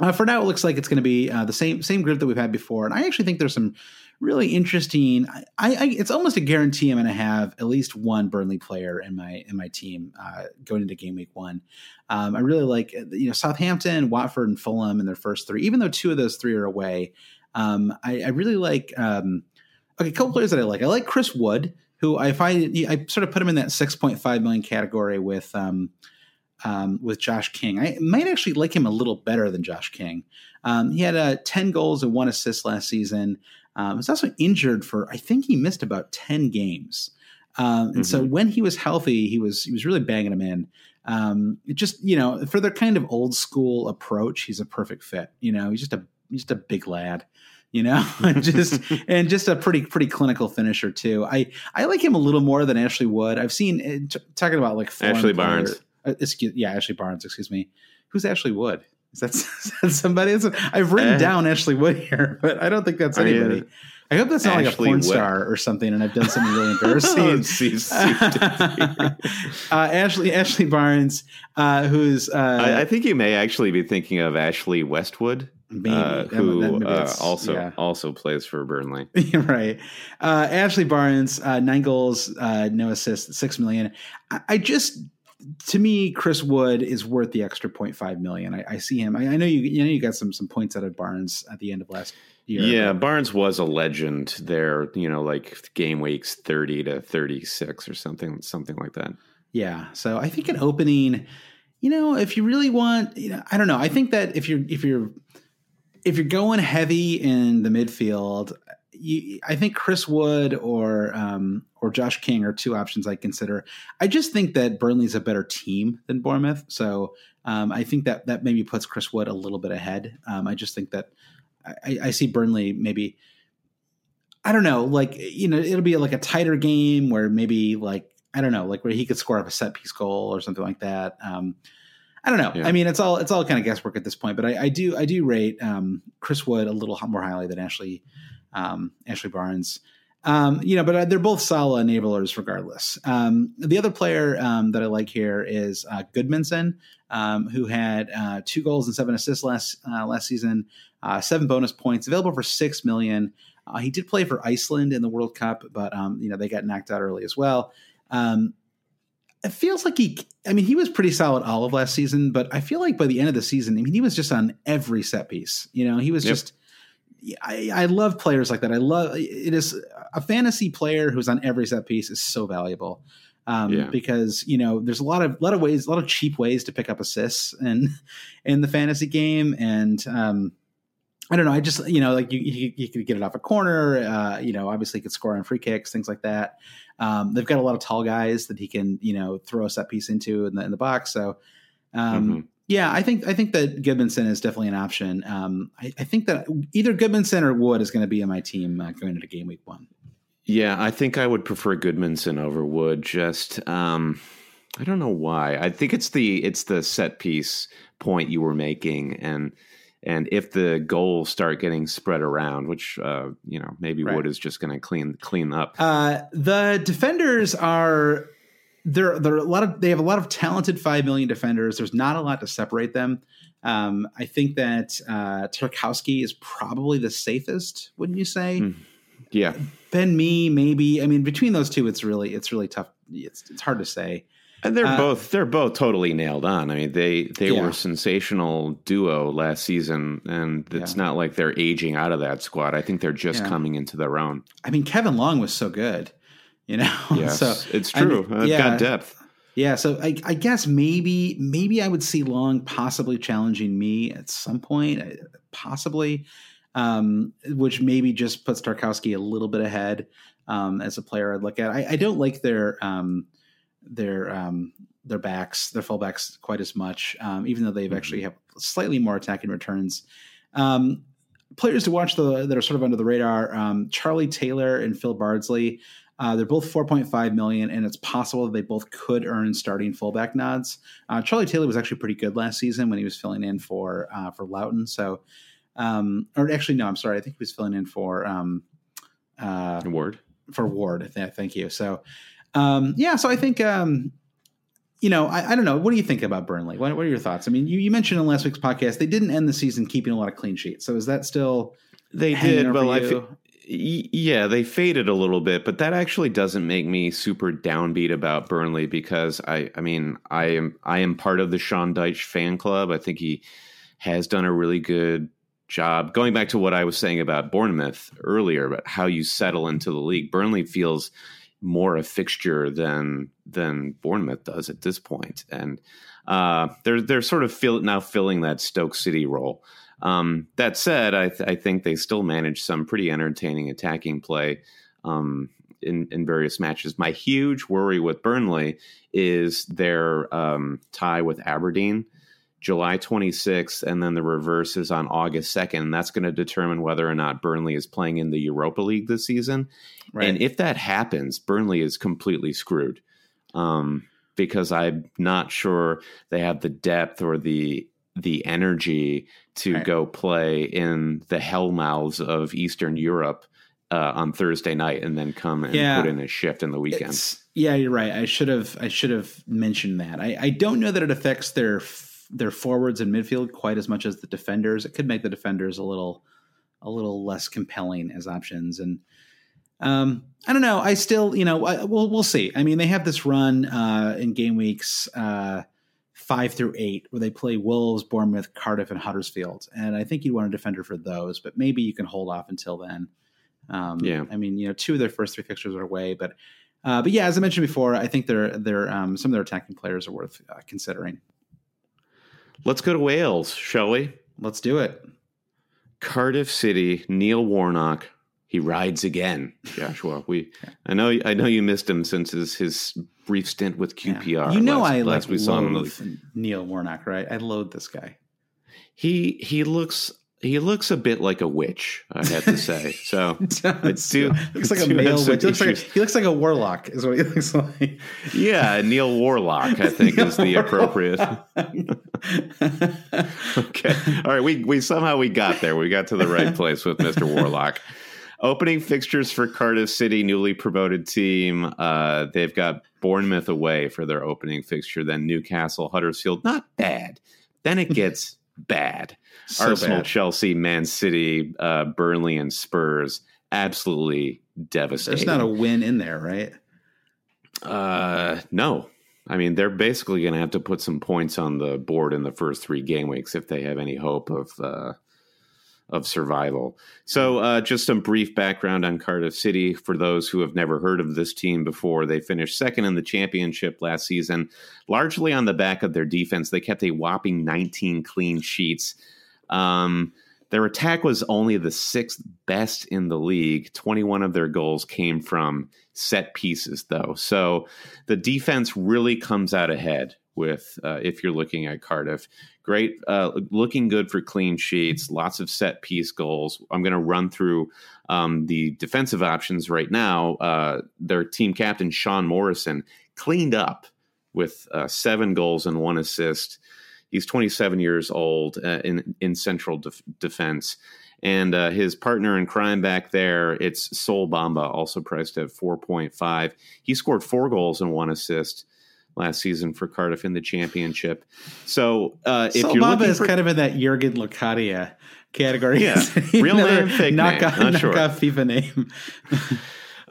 uh, for now, it looks like it's going to be uh, the same same group that we've had before. And I actually think there's some really interesting. I, I it's almost a guarantee I'm going to have at least one Burnley player in my in my team uh, going into game week one. Um, I really like you know Southampton, Watford, and Fulham in their first three. Even though two of those three are away, um, I, I, really like. Um, okay, a couple players that I like. I like Chris Wood, who I find I sort of put him in that 6.5 million category with. Um, um, with Josh King. I might actually like him a little better than Josh King. Um, he had uh, 10 goals and one assist last season. Um, was also injured for, I think he missed about 10 games. Um, and mm-hmm. so when he was healthy, he was he was really banging them in. Um, just you know for their kind of old school approach, he's a perfect fit. You know, he's just a he's just a big lad you know, (laughs) just (laughs) and just a pretty pretty clinical finisher too. I I like him a little more than Ashley Wood. I've seen uh, t- talking about like Ashley Barnes. Player, uh, excuse, yeah, Ashley Barnes. Excuse me. Who's Ashley Wood? Is that, (laughs) is that somebody? I've written uh, down Ashley Wood here, but I don't think that's anybody. I, I hope that's not Ashley like a porn Wet- star or something, and I've done something really (laughs) embarrassing. (laughs) uh, Ashley Ashley Barnes, uh, who's uh, I, I, think you may actually be thinking of Ashley Westwood. Maybe, uh, who uh, also yeah. also plays for Burnley, right? Uh, Ashley Barnes, nine goals, no assists, six million. I, I just to me, Chris Wood is worth the extra 0.5 million. I, I see him. I, I, know you. You know you got some some points out of Barnes at the end of last year. Yeah, but. Barnes was a legend there. You know, like game weeks 30 to 36 or something, something like that. Yeah. So I think an opening. You know, if you really want, you know, I don't know. I think that if you're if you're if you're going heavy in the midfield, you, I think Chris Wood or um, or Josh King are two options I consider. I just think that Burnley's a better team than Bournemouth, so um, I think that that maybe puts Chris Wood a little bit ahead. Um, I just think that I, I, see Burnley maybe. I don't know, like you know, it'll be like a tighter game where maybe like I don't know, like where he could score up a set piece goal or something like that. Um, I don't know. Yeah. I mean, it's all it's all kind of guesswork at this point, but I, I do I do rate um, Chris Wood a little more highly than Ashley um, Ashley Barnes. Um, you know, but uh, they're both solid enablers regardless. Um, the other player um, that I like here is uh, Gudmundsson, um, who had uh, two goals and seven assists last uh, last season, uh, seven bonus points, available for six million. Uh, he did play for Iceland in the World Cup, but um, you know they got knocked out early as well. Um, it feels like he, I mean, he was pretty solid all of last season, but I feel like by the end of the season, I mean, he was just on every set piece. You know, he was yep. just I, I love players like that. I love it is a fantasy player who's on every set piece is so valuable. Um, yeah. because you know there's a lot of lot of ways, a lot of cheap ways to pick up assists in (laughs) in the fantasy game, and um, I don't know. I just you know like you you, you could get it off a corner. Uh, you know, obviously, he could score on free kicks, things like that. Um, they've got a lot of tall guys that he can you know throw a set piece into in the in the box. So um, mm-hmm. Yeah, I think I think that Gudmundsson is definitely an option. Um, I, I, think that either Gudmundsson or Wood is going to be in my team uh, going into game week one. Yeah, I think I would prefer Gudmundsson over Wood. Just um, I don't know why. I think it's the it's the set piece point you were making, and and if the goals start getting spread around, which uh, you know maybe right. Wood is just going to clean clean up. Uh, the defenders are there there are a lot of they have a lot of talented five million defenders. There's not a lot to separate them. Um, I think that uh, Tarkowski is probably the safest, wouldn't you say? Mm. Yeah, Ben Mee maybe. I mean, between those two, it's really it's really tough. It's it's hard to say. And they're uh, both they're both totally nailed on. I mean, they they yeah. were sensational duo last season, and it's yeah. not like they're aging out of that squad. I think they're just yeah. coming into their own. I mean, Kevin Long was so good. You know, (laughs) yes, so it's true. I mean, yeah, got depth. Yeah, so I, I, guess maybe maybe I would see Long possibly challenging me at some point, uh, possibly, um, which maybe just puts Tarkowski a little bit ahead um, as a player. I'd look at. I, I don't like their um, their um, their backs, their fullbacks quite as much, um, even though they've mm-hmm. actually have slightly more attacking returns. Um, players to watch the, that are sort of under the radar: um, Charlie Taylor and Phil Bardsley. Uh, they're both 4.5 million, and it's possible that they both could earn starting fullback nods. Uh, Charlie Taylor was actually pretty good last season when he was filling in for uh, for Lowton. So, um, or actually, no, I'm sorry, I think he was filling in for um, uh, Ward. For Ward, thank you. So, um, yeah, so I think um, you know, I, I, don't know. What do you think about Burnley? What, what, are your thoughts? I mean, you, you mentioned in last week's podcast they didn't end the season keeping a lot of clean sheets. So is that still they did? Well, I, feel yeah, they faded a little bit, but that actually doesn't make me super downbeat about Burnley because I, I mean, I am I am part of the Sean Dyche fan club. I think he has done a really good job. Going back to what I was saying about Bournemouth earlier, about how you settle into the league, Burnley feels more a fixture than than Bournemouth does at this point, and uh, they're they're sort of fill, now filling that Stoke City role. Um, that said, I, th- I, think they still manage some pretty entertaining attacking play um, in, in, various matches. My huge worry with Burnley is their um, tie with Aberdeen. July 26th, and then the reverse is on August 2nd. That's going to determine whether or not Burnley is playing in the Europa League this season. Right. And if that happens, Burnley is completely screwed um, because I'm not sure they have the depth or the the energy to right. go play in the hell mouths of Eastern Europe uh, on Thursday night and then come and Yeah. put in a shift in the weekend. It's- yeah, you're right. I should have I should have mentioned that. I, I don't know that it affects their their forwards and midfield quite as much as the defenders. It could make the defenders a little a little less compelling as options. And um, I don't know. I still, you know, I, we'll we'll see. I mean, they have this run uh, in game weeks uh, five through eight where they play Wolves, Bournemouth, Cardiff, and Huddersfield. And I think you'd want a defender for those, but maybe you can hold off until then. Um, Yeah. I mean, you know, two of their first three fixtures are away, but uh, but yeah, as I mentioned before, I think they're they're um, some of their attacking players are worth uh, considering. Let's go to Wales, shall we? Let's do it. Cardiff City, Neil Warnock. He rides again, Joshua. We, I know, I know you missed him since his, his brief stint with Yeah. QPR. You know, last, I like last we saw him. the Neil Warnock, right? I loathe this guy. He he looks he looks a bit like a witch. I have to say. (laughs) So I do (laughs) looks like a male witch. He looks like, a, he looks like a warlock, is what he (laughs) looks like. yeah, Neil Warlock. I think is the appropriate. Okay. All right. We we somehow we got there. We got to the right place with Mr. Warlock. Opening fixtures for Cardiff City, newly promoted team. Uh, they've got Bournemouth away for their opening fixture, then Newcastle, Huddersfield. Not bad. Then it (laughs) gets bad. So Arsenal, bad. Chelsea, Man City, uh, Burnley, and Spurs. Absolutely devastating. There's not a win in there, right? Uh, no. I mean, they're basically going to have to put some points on the board in the first three game weeks if they have any hope of uh, of survival. So, uh, just some brief background on Cardiff City for those who have never heard of this team before. They finished second in the championship last season, largely on the back of their defense. They kept a whopping 19 clean sheets. Um, their attack was only the sixth best in the league. 21 of their goals came from set pieces, though. So the defense really comes out ahead with uh, if you're looking at Cardiff. Great, uh, looking good for clean sheets, lots of set piece goals. I'm going to run through um, the defensive options right now. Uh, their team captain, Sean Morrison, cleaned up with uh, seven goals and one assist. He's 27 years old uh, in in central def- defense, and uh, his partner in crime back there, it's Sol Bamba, also priced at 4.5. He scored four goals and one assist last season for Cardiff in the championship. So uh, if so you're Baba is for, kind of in that Jurgen Locadia category. Yeah. (laughs) Real name, fake knock name. off, Not knock sure. off FIFA name. (laughs)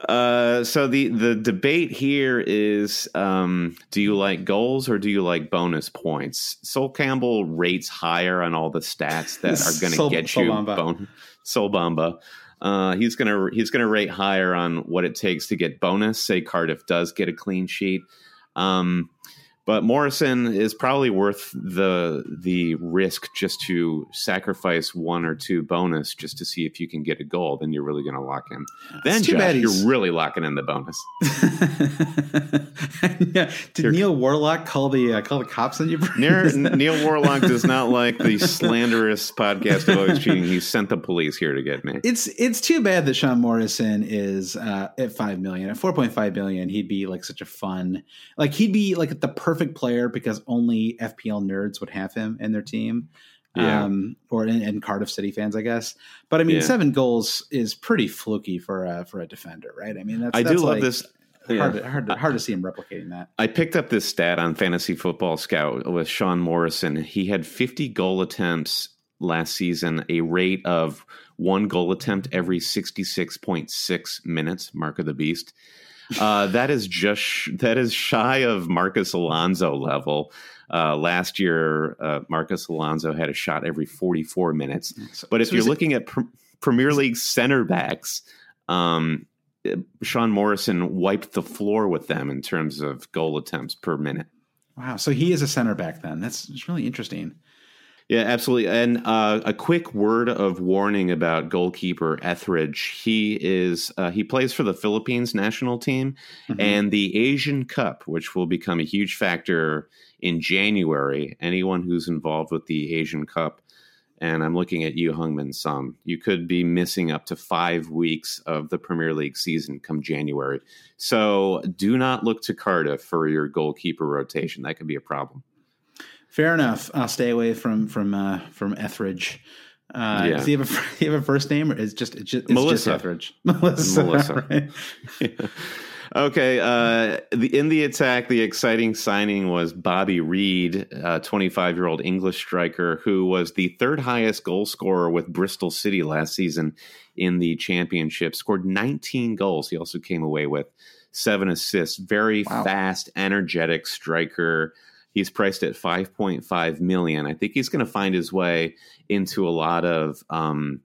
Uh, so the the debate here is: um, Do you like goals or do you like bonus points? Sol Campbell rates higher on all the stats that are going Sol- to get Sol you Bamba. bon- Sol Bamba. Uh, he's gonna he's gonna rate higher on what it takes to get bonus. Say Cardiff does get a clean sheet. Um, but Morrison is probably worth the the risk just to sacrifice one or two bonus just to see if you can get a goal. Then you're really going to lock in. Then Josh, you're really locking in the bonus. (laughs) yeah. Did Neil Warlock call the uh, call the cops on you? Neil, Neil Warlock does not like the (laughs) slanderous podcast of always cheating. He sent the police here to get me. It's it's too bad that Sean Morrison is uh, at five million. At four point five million, he'd be like such a fun, like he'd be like the perfect player because only FPL nerds would have him in their team, Yeah. um, or in, and Cardiff City fans, I guess. But I mean, Yeah. seven goals is pretty fluky for a for a defender, right? I mean, that's I do that's love like this. Hard, yeah. to, hard, to, hard to see him replicating that. I picked up this stat on Fantasy Football Scout with Sean Morrison. He had 50 goal attempts last season, a rate of one goal attempt every 66.6 minutes, mark of the beast. Uh, that is just that is shy of Marcus Alonso level. Uh, last year, uh, Marcus Alonso had a shot every 44 minutes. So- But if so you're is it- looking at pr- Premier League center backs, um, Sean Morrison wiped the floor with them in terms of goal attempts per minute. wow, so he is a center back then. That's it's really interesting. Yeah, absolutely. And uh, a quick word of warning about goalkeeper Etheridge. He is uh, he plays for the Philippines national team Mhm. and the Asian Cup, which will become a huge factor in January. Anyone who's involved with the Asian Cup, and I'm looking at you, Heung-min Son, you could be missing up to five weeks of the Premier League season come January. So do not look to Cardiff for your goalkeeper rotation. That could be a problem. Fair enough. I'll stay away from from uh, from Etheridge. Uh, yeah. Does he have a he (laughs) have a first name or is just it's just it's Melissa just Etheridge? (laughs) Melissa. Melissa. (laughs) Right? yeah. Okay, uh, the, in the attack, the exciting signing was Bobby Reid, a 25 year old English striker who was the third highest goal scorer with Bristol City last season in the championship. Scored 19 goals. He also came away with seven assists. Very wow. fast, energetic striker. He's priced at 5.5 million. I think he's going to find his way into a lot of um,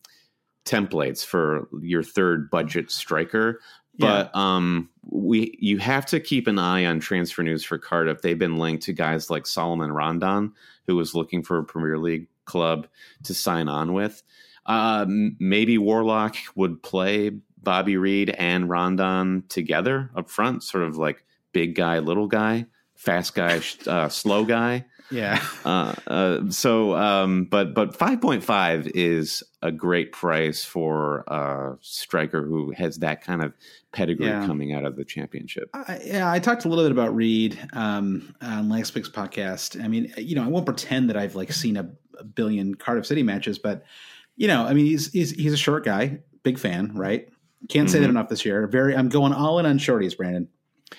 templates for your third budget striker. But yeah. um, we you have to keep an eye on transfer news for Cardiff. They've been linked to guys like Solomon Rondon, who was looking for a Premier League club to sign on with. Uh, maybe Warlock would play Bobby Reid and Rondon together up front, sort of like big guy, little guy, fast guy, uh, slow guy. Yeah. Uh, uh, so, um, but but five point five is a great price for a striker who has that kind of pedigree yeah. coming out of the championship. I, yeah, I talked a little bit about Reid um, on last week's podcast. I mean, you know, I won't pretend that I've like seen a, a billion Cardiff City matches, but you know, I mean, he's he's he's a short guy, big fan, right? Can't mm-hmm. say that mm-hmm. enough this year. Very, I'm going all in on shorties, Brandon.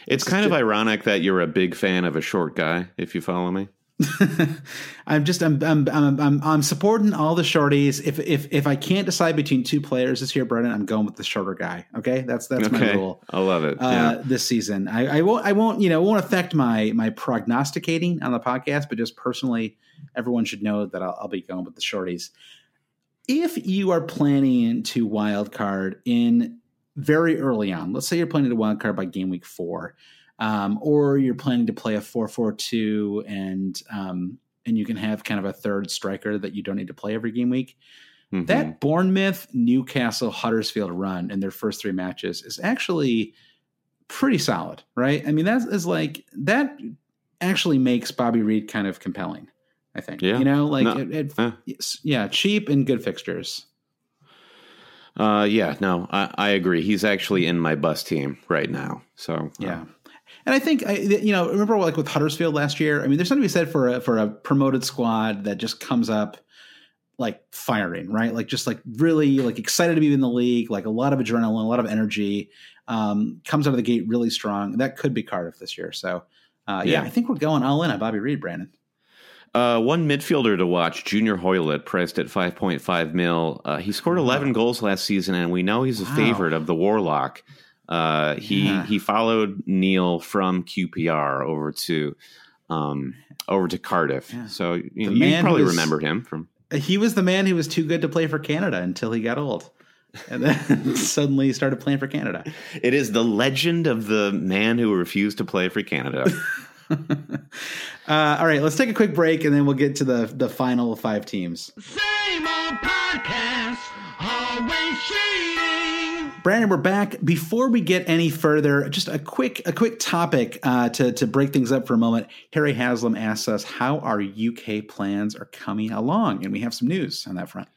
It's, it's kind of ironic that you're a big fan of a short guy, if you follow me. (laughs) I'm just I'm, I'm I'm I'm I'm supporting all the shorties. If if if I can't decide between two players this year, Brendan, I'm going with the shorter guy. Okay, that's that's okay. my rule. I love it. Uh, yeah. This season, I, I won't I won't you know it won't affect my my prognosticating on the podcast, but just personally, everyone should know that I'll, I'll be going with the shorties. If you are planning to wild card in very early on, let's say you're planning to wild card by game week four um, or you're planning to play a four-four-two, and um, and you can have kind of a third striker that you don't need to play every game week. Mm-hmm. That Bournemouth, Newcastle, Huddersfield run in their first three matches is actually pretty solid, right? I mean, that is like that actually makes Bobby Reid kind of compelling. I think, yeah. you know, like no. it, it, yeah, cheap and good fixtures. Uh, yeah, no, I, I, agree. He's actually in my bus team right now. So uh, yeah, and I think you know, remember like with Huddersfield last year. I mean, there's something to be said for a, for a promoted squad that just comes up like firing, right? Like just like really like excited to be in the league, like a lot of adrenaline, a lot of energy. Um, comes out of the gate really strong. That could be Cardiff this year. So uh, yeah. yeah. I think we're going all in on Bobby Reid, Brandon. Uh, one midfielder to watch, Junior Hoilett, priced at 5.5 mil. Uh, he scored 11 goals last season, and we know he's a wow. favorite of the Warnock. Uh, he yeah. he followed Neil from QPR over to um, over to Cardiff. Yeah. So you, you probably was, remember him from. He was the man who was too good to play for Canada until he got old. and then (laughs) suddenly started playing for Canada. It is the legend of the man who refused to play for Canada. (laughs) (laughs) uh, all right, let's take a quick break and then we'll get to the the final five teams. Same old podcast, always Brandon, we're back. Before we get any further, just a quick a quick topic uh, to to break things up for a moment. Harry Haslam asks us how our UK plans are coming along, and we have some news on that front.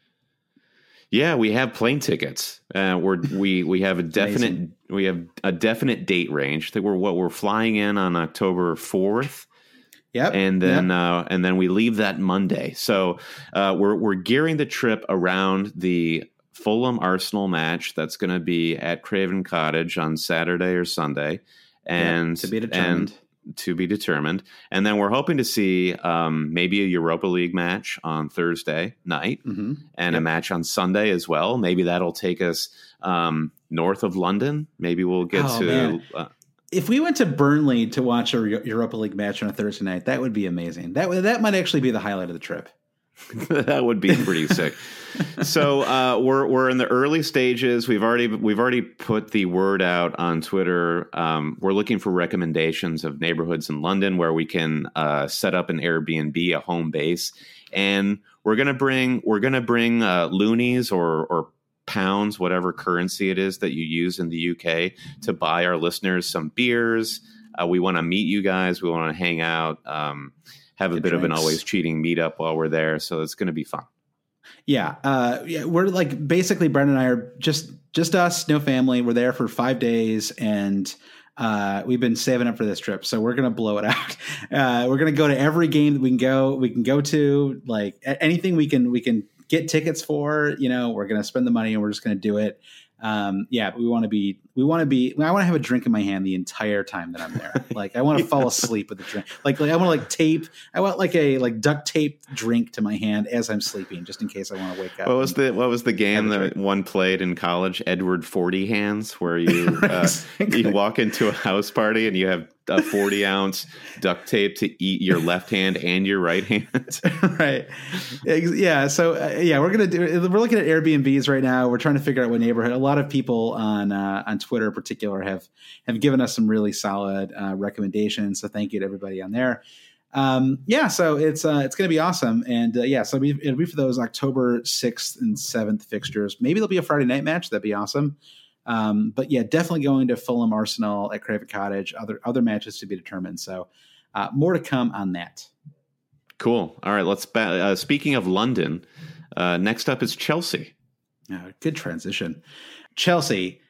Yeah, we have plane tickets. Uh, we're (laughs) we we have a definite amazing. we have a definite date range. That we're what we're flying in on October fourth. Yep. And then yep. Uh, and then we leave that Monday. So uh, we're we're gearing the trip around the Fulham Arsenal match that's going to be at Craven Cottage on Saturday or Sunday, and to be determined. And to be determined, and then we're hoping to see um, maybe a Europa League match on Thursday night, mm-hmm. and yep. a match on Sunday as well. Maybe that'll take us um, north of London. Maybe we'll get oh, to. Uh, if we went to Burnley to watch a Europa League match on a Thursday night, that would be amazing. That that might actually be the highlight of the trip. (laughs) that would be pretty sick. So uh, we're we're in the early stages. We've already we've already put the word out on Twitter. Um, we're looking for recommendations of neighborhoods in London where we can uh, set up an Airbnb, a home base, and we're gonna bring we're gonna bring uh, loonies or or pounds, whatever currency it is that you use in the UK, to buy our listeners some beers. Uh, we want to meet you guys. We want to hang out. Um, have a bit drinks. of an always cheating meetup while we're there. So it's going to be fun. Yeah, uh, yeah, we're like basically Brendan and I are just just us, no family. We're there for five days, and uh, we've been saving up for this trip, so we're gonna blow it (laughs) out. Uh, we're gonna go to every game that we can go. We can go to like anything we can we can get tickets for. You know, we're going to spend the money and we're just going to do it. Um, yeah, we want to be, we want to be, I want to have a drink in my hand the entire time that I'm there. (laughs) like, I want to fall asleep with the drink. Like, like I want to like tape, I want like a like duct tape drink to my hand as I'm sleeping, just in case I want to wake up. What was the what was the game that one played in college? Edward Forty Hands, where you (laughs) uh, you walk into a house party and you have a 40 ounce duct tape to eat your left hand and your right hand. (laughs) right. Yeah. So, uh, yeah, we're going to do, we're looking at Airbnbs right now. We're trying to figure out what neighborhood. A lot of people on, uh, on Twitter in particular have, have given us some really solid uh, recommendations. So thank you to everybody on there. Um, yeah, so it's uh, it's going to be awesome, and uh, yeah, so it'll be, it'll be for those October sixth and seventh fixtures. Maybe there'll be a Friday night match. That'd be awesome. Um, but yeah, definitely going to Fulham Arsenal at Craven Cottage. Other other matches to be determined. So uh, more to come on that. Cool. All right, let's. Ba- uh, speaking of London, uh, next up is Chelsea. Uh, good transition. Chelsea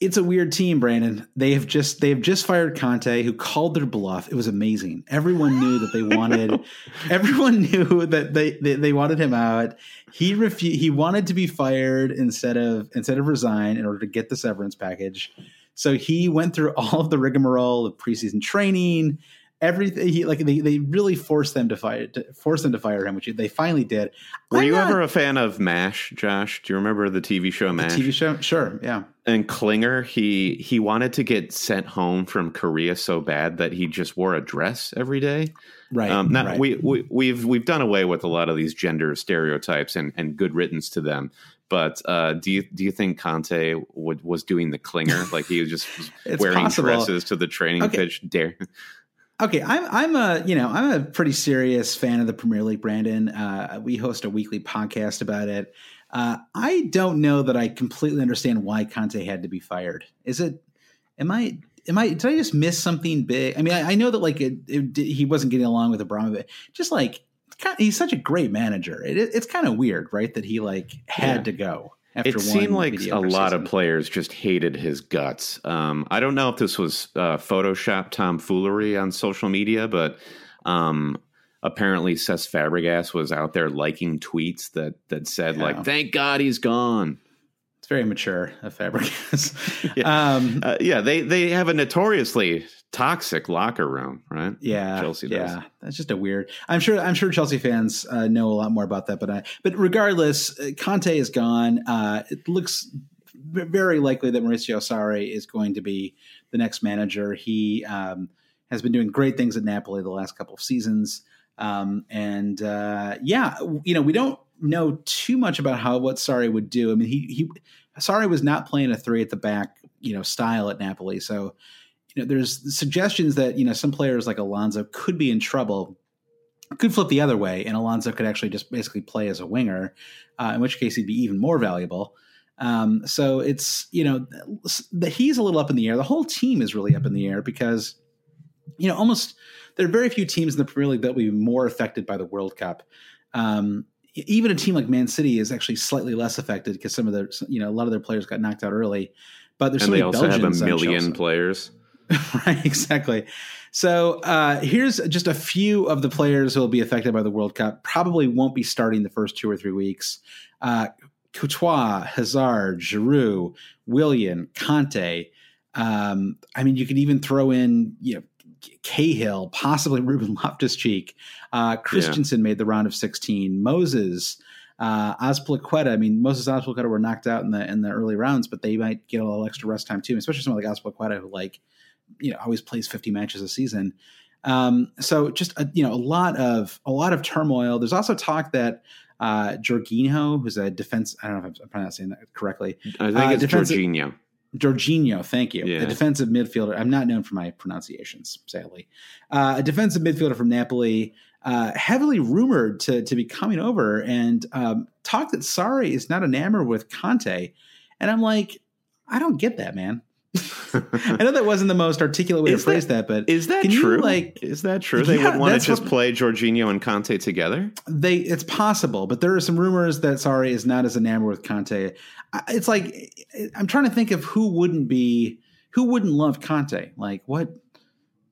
it's a weird team, Brandon. They have just they have just fired Conte, who called their bluff. It was amazing. Everyone knew that they (laughs) wanted. everyone knew that they, they, they wanted him out. He refused. He wanted to be fired instead of instead of resign in order to get the severance package. So he went through all of the rigmarole of preseason training, everything he like they, they really forced them to fire to force them to fire him which they finally did. Were I'm you not, ever a fan of mash josh? Do you remember the tv show mash? Tv show? Sure yeah. And klinger he he wanted to get sent home from korea so bad that he just wore a dress every day. Right um now right. we, we we've we've done away with a lot of these gender stereotypes and and good riddance to them. But uh, do you do you think Conte would, was doing the Klinger like he was just (laughs) wearing possible. dresses to the training okay. pitch? Dare Okay, I'm I'm a you know I'm a pretty serious fan of the Premier League, Brandon. Uh, we host a weekly podcast about it. Uh, I don't know that I completely understand why Conte had to be fired. Is it? Am I? Am I? Did I just miss something big? I mean, I, I know that like it, it, he wasn't getting along with Abramovich. Just like he's such a great manager. It, it's kind of weird, right? That he like had yeah. to go it seemed like a lot season. of players just hated his guts. Um, I don't know if this was uh, Photoshop tomfoolery on social media, but um, apparently Cesc Fabregas was out there liking tweets that that said yeah. like, "Thank God he's gone." It's very mature of Fabregas. (laughs) yeah. Um, uh, yeah, they they have a notoriously toxic locker room, right? Yeah, Chelsea does. Yeah, that's just a weird. I'm sure. I'm sure Chelsea fans uh, know a lot more about that, but I, but regardless, uh, Conte is gone. Uh, it looks very likely that Maurizio Sarri is going to be the next manager. He um, has been doing great things at Napoli the last couple of seasons, um, and uh, yeah, you know, we don't know too much about how what Sarri would do. I mean, he he Sarri was not playing a three at the back, you know, style at Napoli. So, you know, there's suggestions that you know some players like Alonso could be in trouble, could flip the other way, and Alonso could actually just basically play as a winger, uh, in which case he'd be even more valuable. Um, so it's you know the, he's a little up in the air. The whole team is really up in the air because you know almost there are very few teams in the Premier League that will be more affected by the World Cup. Um, even a team like Man City is actually slightly less affected because some of their, you know, a lot of their players got knocked out early. But there's and so they also Belgians have a million players. (laughs) right, exactly. So uh, here's just a few of the players who will be affected by the World Cup. Probably won't be starting the first two or three weeks. Uh, Courtois, Hazard, Giroud, Willian, Kanté. Um, I mean, you could even throw in you know Cahill, possibly (laughs) Ruben Loftus Cheek. Uh, Christensen yeah. made the round of 16. Moses, uh, Azpilicueta. I mean, Moses Azpilicueta were knocked out in the in the early rounds, but they might get a little extra rest time too, especially someone like Azpilicueta who like you know always plays 50 matches a season. Um, so just a, you know a lot of a lot of turmoil. There's also talk that uh, Jorginho, who's a defense, I don't know if I'm pronouncing that correctly. I think uh, it's Jorginho. Jorginho, thank you. Yeah. A defensive midfielder. I'm not known for my pronunciations, sadly. Uh, a defensive midfielder from Napoli, uh, heavily rumored to, to be coming over and um, talk that Sarri is not enamored with Kanté. And I'm like, I don't get that, man. I know that wasn't the most articulate way is to phrase that, that, but is that true? You, like, is that true? They yeah, would want to just what, play Jorginho and Kanté together. They, it's possible, but there are some rumors that Sarri is not as enamored with Kanté. It's like I'm trying to think of who wouldn't be, who wouldn't love Kanté. Like what?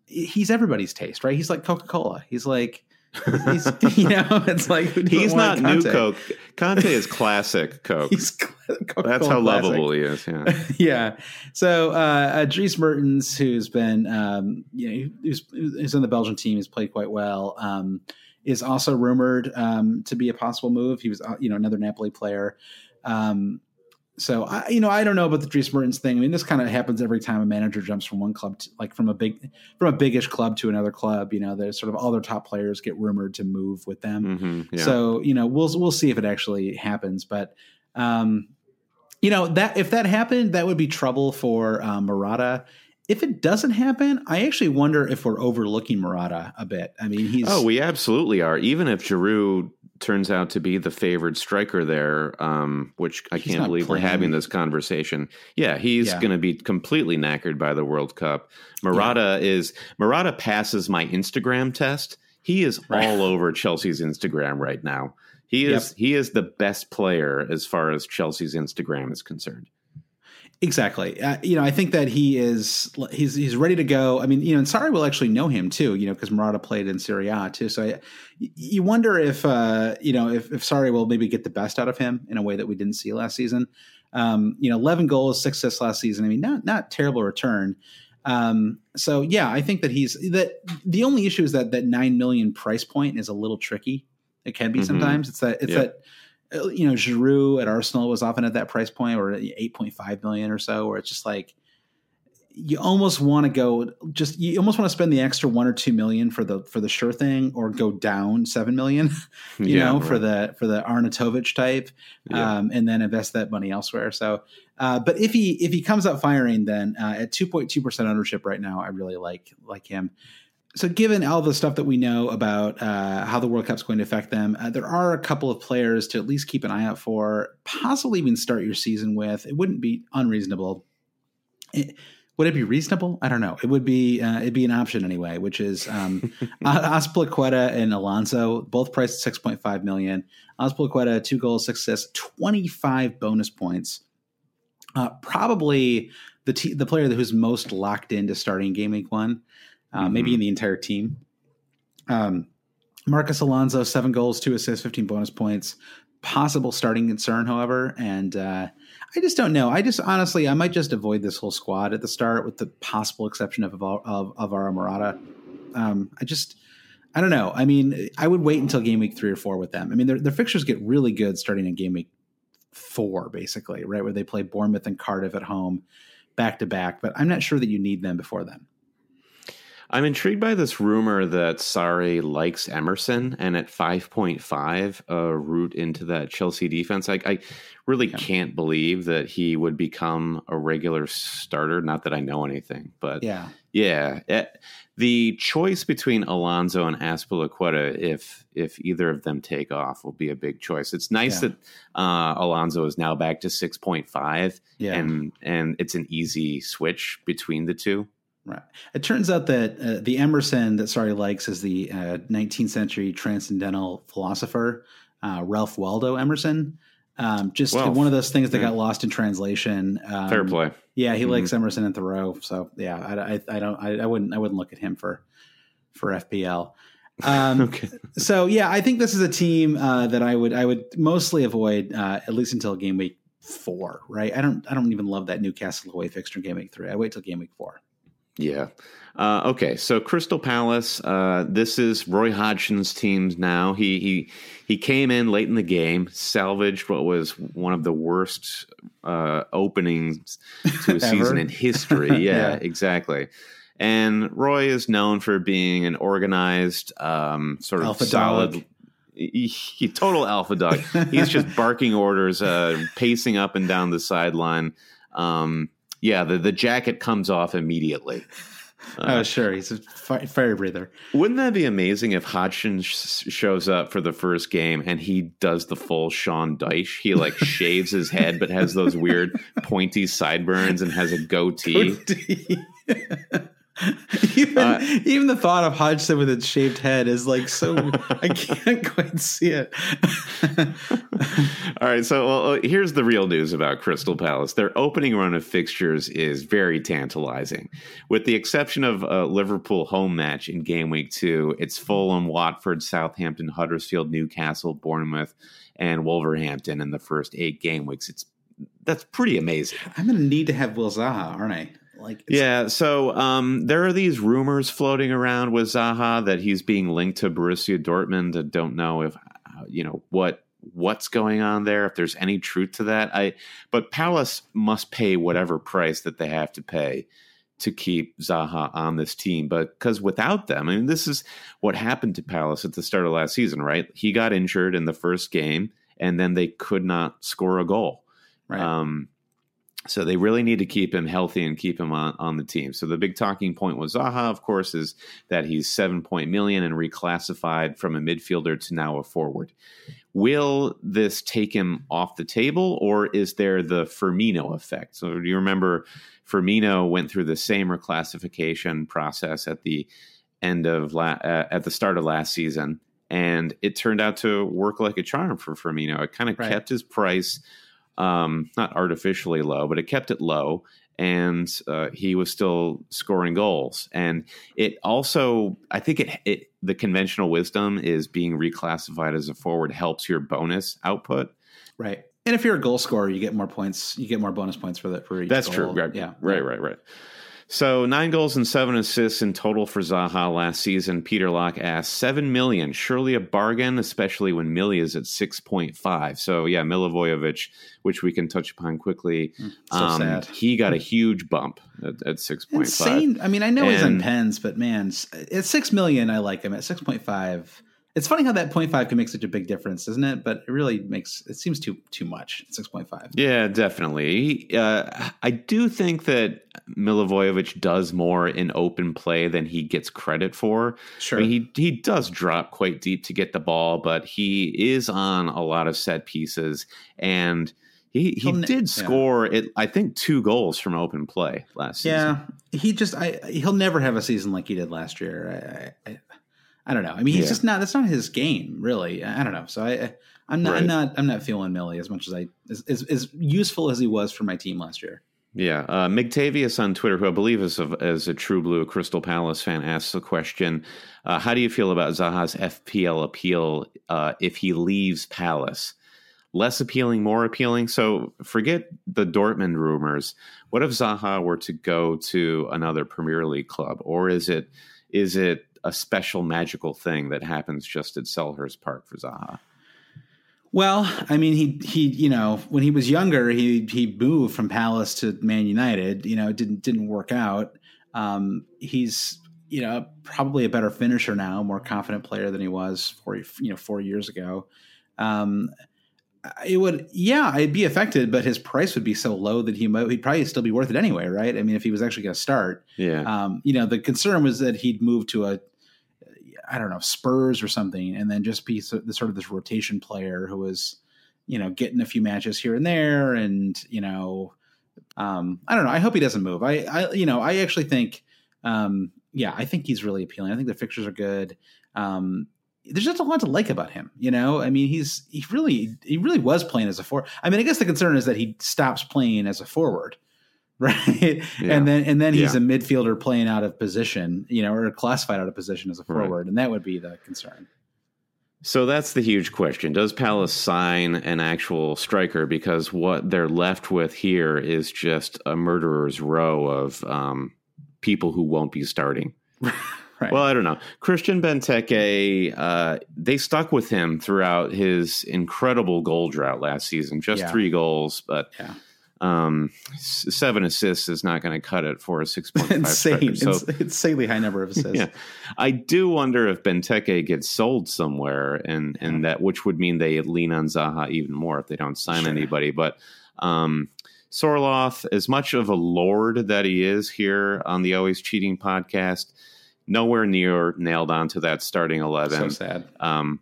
He's everybody's taste, right? He's like Coca Cola. He's like He's, (laughs) you know, it's like he's not new Coke. Kanté is classic (laughs) Coke. he's Coke That's how classic. lovable he is. Yeah. (laughs) yeah. So uh, Dries Mertens, who's been, um, you know, who's, who's in the Belgian team, has played quite well. Um, is also rumored um, to be a possible move. He was, uh, you know, another Napoli player. Um, so I, you know, I don't know about the Dries Mertens thing. I mean, this kind of happens every time a manager jumps from one club, to, like from a big, from a biggish club to another club. You know, there's sort of all their top players get rumored to move with them. Mm-hmm, yeah. So you know, we'll we'll see if it actually happens. But um, you know that if that happened, that would be trouble for uh, Morata. If it doesn't happen, I actually wonder if we're overlooking Morata a bit. I mean, he's oh, we absolutely are. Even if Giroud turns out to be the favored striker there, um, which I he's can't believe playing. we're having this conversation. Yeah, he's yeah. going to be completely knackered by the World Cup. Morata yeah. is Morata passes my Instagram test. He is (laughs) right. all over Chelsea's Instagram right now. He is yep. he is the best player as far as Chelsea's Instagram is concerned. Exactly. Uh, you know, I think that he is he's he's ready to go. I mean, you know, and Sarri will actually know him too. You know, because Morata played in Serie A too. So I, you wonder if uh, you know if, if Sarri will maybe get the best out of him in a way that we didn't see last season. Um, you know, eleven goals, six assists last season. I mean, not not terrible return. Um, so yeah, I think that he's that. The only issue is that that nine million price point is a little tricky. It can be mm-hmm. sometimes. It's that it's that uh, you know, Giroud at Arsenal was often at that price point or 8.5 million or so, where it's just like, you almost want to go just you almost want to spend the extra one or two million for the for the sure thing or go down seven million (laughs) you yeah, know right. for the for the Arnautovic type yeah. um, and then invest that money elsewhere so uh, but if he if he comes out firing then uh, at 2.2% ownership right now I really like like him so given all the stuff that we know about uh, how the World Cup's going to affect them, uh, there are a couple of players to at least keep an eye out for, possibly even start your season with. It wouldn't be unreasonable. It, would it be reasonable? I don't know. It would be uh, it'd be an option anyway, which is um, (laughs) and Alonso, both priced at six point five million. Azpilicueta, two goals, six assists, twenty five bonus points. Uh, probably the t- the player who's most locked into starting game week one uh, mm-hmm. maybe in the entire team. Um, Marcos Alonso, seven goals, two assists, 15 bonus points. Possible starting concern, however. And uh, I just don't know. I just honestly, I might just avoid this whole squad at the start with the possible exception of, of, of our Morata. Um, I just, I don't know. I mean, I would wait until game week three or four with them. I mean, their, their fixtures get really good starting in game week four, basically, right? Where they play Bournemouth and Cardiff at home back to back. But I'm not sure that you need them before then. I'm intrigued by this rumor that Sarri likes Emerson, and at 5.5, a route into that Chelsea defense. I, I really yeah. can't believe that he would become a regular starter. Not that I know anything, but yeah, yeah. It, eh, the choice between Alonso and Azpilicueta, if if either of them take off, will be a big choice. It's nice yeah. that uh, Alonso is now back to 6.5, yeah. and and it's an easy switch between the two. Right. It turns out that uh, the Emerson that Sarri likes is the uh, 19th century transcendental philosopher uh, Ralph Waldo Emerson. Um, just well, one of those things that yeah. got lost in translation. Um, Fair play. Yeah, he mm-hmm. likes Emerson and Thoreau. So yeah, I, I, I don't, I, I, wouldn't, I wouldn't look at him for for FPL. Um, (laughs) okay. so yeah, I think this is a team uh, that I would, I would mostly avoid uh, at least until game week four. Right. I don't, I don't even love that Newcastle away fixture in game week three. I wait till game week four. Yeah. Uh, okay, so Crystal Palace. Uh, this is Roy Hodgson's team now. He he he came in late in the game, salvaged what was one of the worst uh, openings to a (laughs) season in history. (laughs) Yeah, yeah, exactly. And Roy is known for being an organized, um, sort of alpha solid. Dog. He, he, total alpha dog. He's just (laughs) barking orders, uh, pacing up and down the sideline. Um, yeah, the, the jacket comes off immediately. Uh, (laughs) oh, sure. He's a fi- fire breather. Wouldn't that be amazing if Hodgson sh- shows up for the first game and he does the full Sean Dyche? He like (laughs) shaves his head but has those weird pointy sideburns and has a goatee. (laughs) (laughs) even, uh, even the thought of Hodgson with its shaved head is like so. I (laughs) can't quite see it. (laughs) All right, so well, uh, here's the real news about Crystal Palace. Their opening run of fixtures is very tantalizing, with the exception of a Liverpool home match in game week two. It's Fulham, Watford, Southampton, Huddersfield, Newcastle, Bournemouth, and Wolverhampton in the first eight game weeks. It's that's pretty amazing. I'm going to need to have Will Zaha, aren't I? Like, yeah. So um, there are these rumors floating around with Zaha that he's being linked to Borussia Dortmund. I don't know if uh, you know what what's going on there. If there's any truth to that, I. But Palace must pay whatever price that they have to pay to keep Zaha on this team. But because without them, I mean, this is what happened to Palace at the start of last season, right? He got injured in the first game, and then they could not score a goal. Right. Um, so they really need to keep him healthy and keep him on, on the team. So the big talking point with Zaha, of course, is that he's seven point million and reclassified from a midfielder to now a forward. Will this take him off the table, or is there the Firmino effect? So do you remember Firmino went through the same reclassification process at the end of la- uh, at the start of last season, and it turned out to work like a charm for Firmino. It kind of right. kept his price um, not artificially low, but it kept it low, and uh, he was still scoring goals. And it also, I think it, it the conventional wisdom is being reclassified as a forward helps your bonus output. Right. And if you're a goal scorer, you get more points. You get more bonus points for that. For that's goal. true. Right. Yeah. Right. Right. Right. So nine goals and seven assists in total for Zaha last season. Peter Locke asked seven million, surely a bargain, especially when Millie is at six point five. So yeah, Milivojevic, which we can touch upon quickly. Mm, so um, sad. He got a (laughs) huge bump at, at six point five. I mean, I know and, he's on pens, but man, at six million, I like him. At six point five, it's funny how that 0.5 can make such a big difference, isn't it? But it really makes it seems too too much. 6.5. Yeah, definitely. Uh, I do think that Milivojevic does more in open play than he gets credit for. Sure, I mean, he he does drop quite deep to get the ball, but he is on a lot of set pieces and. He he did score yeah. it. I think two goals from open play last yeah, season. Yeah, he just I he'll never have a season like he did last year. I, I, I don't know. I mean, he's yeah. just not. That's not his game, really. I don't know. So I, I'm not. Right. I'm not. I'm not feeling Millie as much as I as, as, as useful as he was for my team last year. Yeah, uh, McTavius on Twitter, who I believe is a, is a true blue Crystal Palace fan, asks the question: uh, How do you feel about Zaha's FPL appeal uh, if he leaves Palace? Less appealing, more appealing. So forget the Dortmund rumors. What if Zaha were to go to another Premier League club, or is it is it a special magical thing that happens just at Selhurst Park for Zaha? Well, I mean, he he you know when he was younger, he he moved from Palace to Man United. You know, it didn't didn't work out. Um, he's you know probably a better finisher now, more confident player than he was four you know four years ago. Um, it would yeah i'd be affected but his price would be so low that he might he'd probably still be worth it anyway right i mean if he was actually going to start yeah um, you know the concern was that he'd move to a i don't know spurs or something and then just be so, sort of this rotation player who was you know getting a few matches here and there and you know um, i don't know i hope he doesn't move i i you know i actually think um, yeah i think he's really appealing i think the fixtures are good um, there's just a lot to like about him. You know, I mean, he's he really he really was playing as a forward. I mean, I guess the concern is that he stops playing as a forward, (laughs) right? Yeah. And then and then he's yeah. a midfielder playing out of position, you know, or classified out of position as a forward, right. and that would be the concern. So that's the huge question. Does Palace sign an actual striker? Because what they're left with here is just a murderer's row of um, people who won't be starting. (laughs) Right. Well, I don't know. Christian Benteke, uh, they stuck with him throughout his incredible goal drought last season. Just yeah. three goals, but yeah. Um, seven assists is not going to cut it for a six point (laughs) five. Insane, so, it's insanely high number of (laughs) assists. Yeah. I do wonder if Benteke gets sold somewhere, and and that which would mean they lean on Zaha even more if they don't sign sure. anybody. But um, Sorloth, as much of a lord that he is here on the Always Cheating podcast nowhere near nailed onto that starting 11. So sad. Um,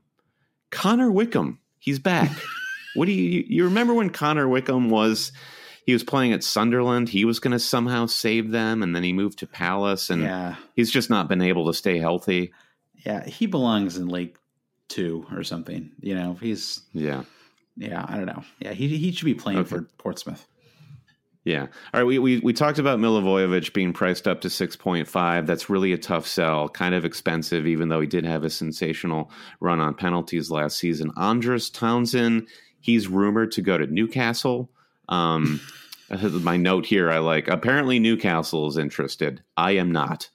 Connor Wickham, he's back. (laughs) what do you, you remember when Connor Wickham was, he was playing at Sunderland. He was going to somehow save them, and then he moved to Palace, and yeah, he's just not been able to stay healthy. yeah, he belongs in League Two or something. You know, he's Yeah. yeah, I don't know. Yeah, he he should be playing Okay. for Portsmouth. Yeah. All right. We, we, we talked about Milivojevic being priced up to 6.5. That's really a tough sell, kind of expensive, even though he did have a sensational run on penalties last season. Andros Townsend, he's rumored to go to Newcastle. Um, (laughs) my note here, I like, apparently Newcastle is interested. I am not.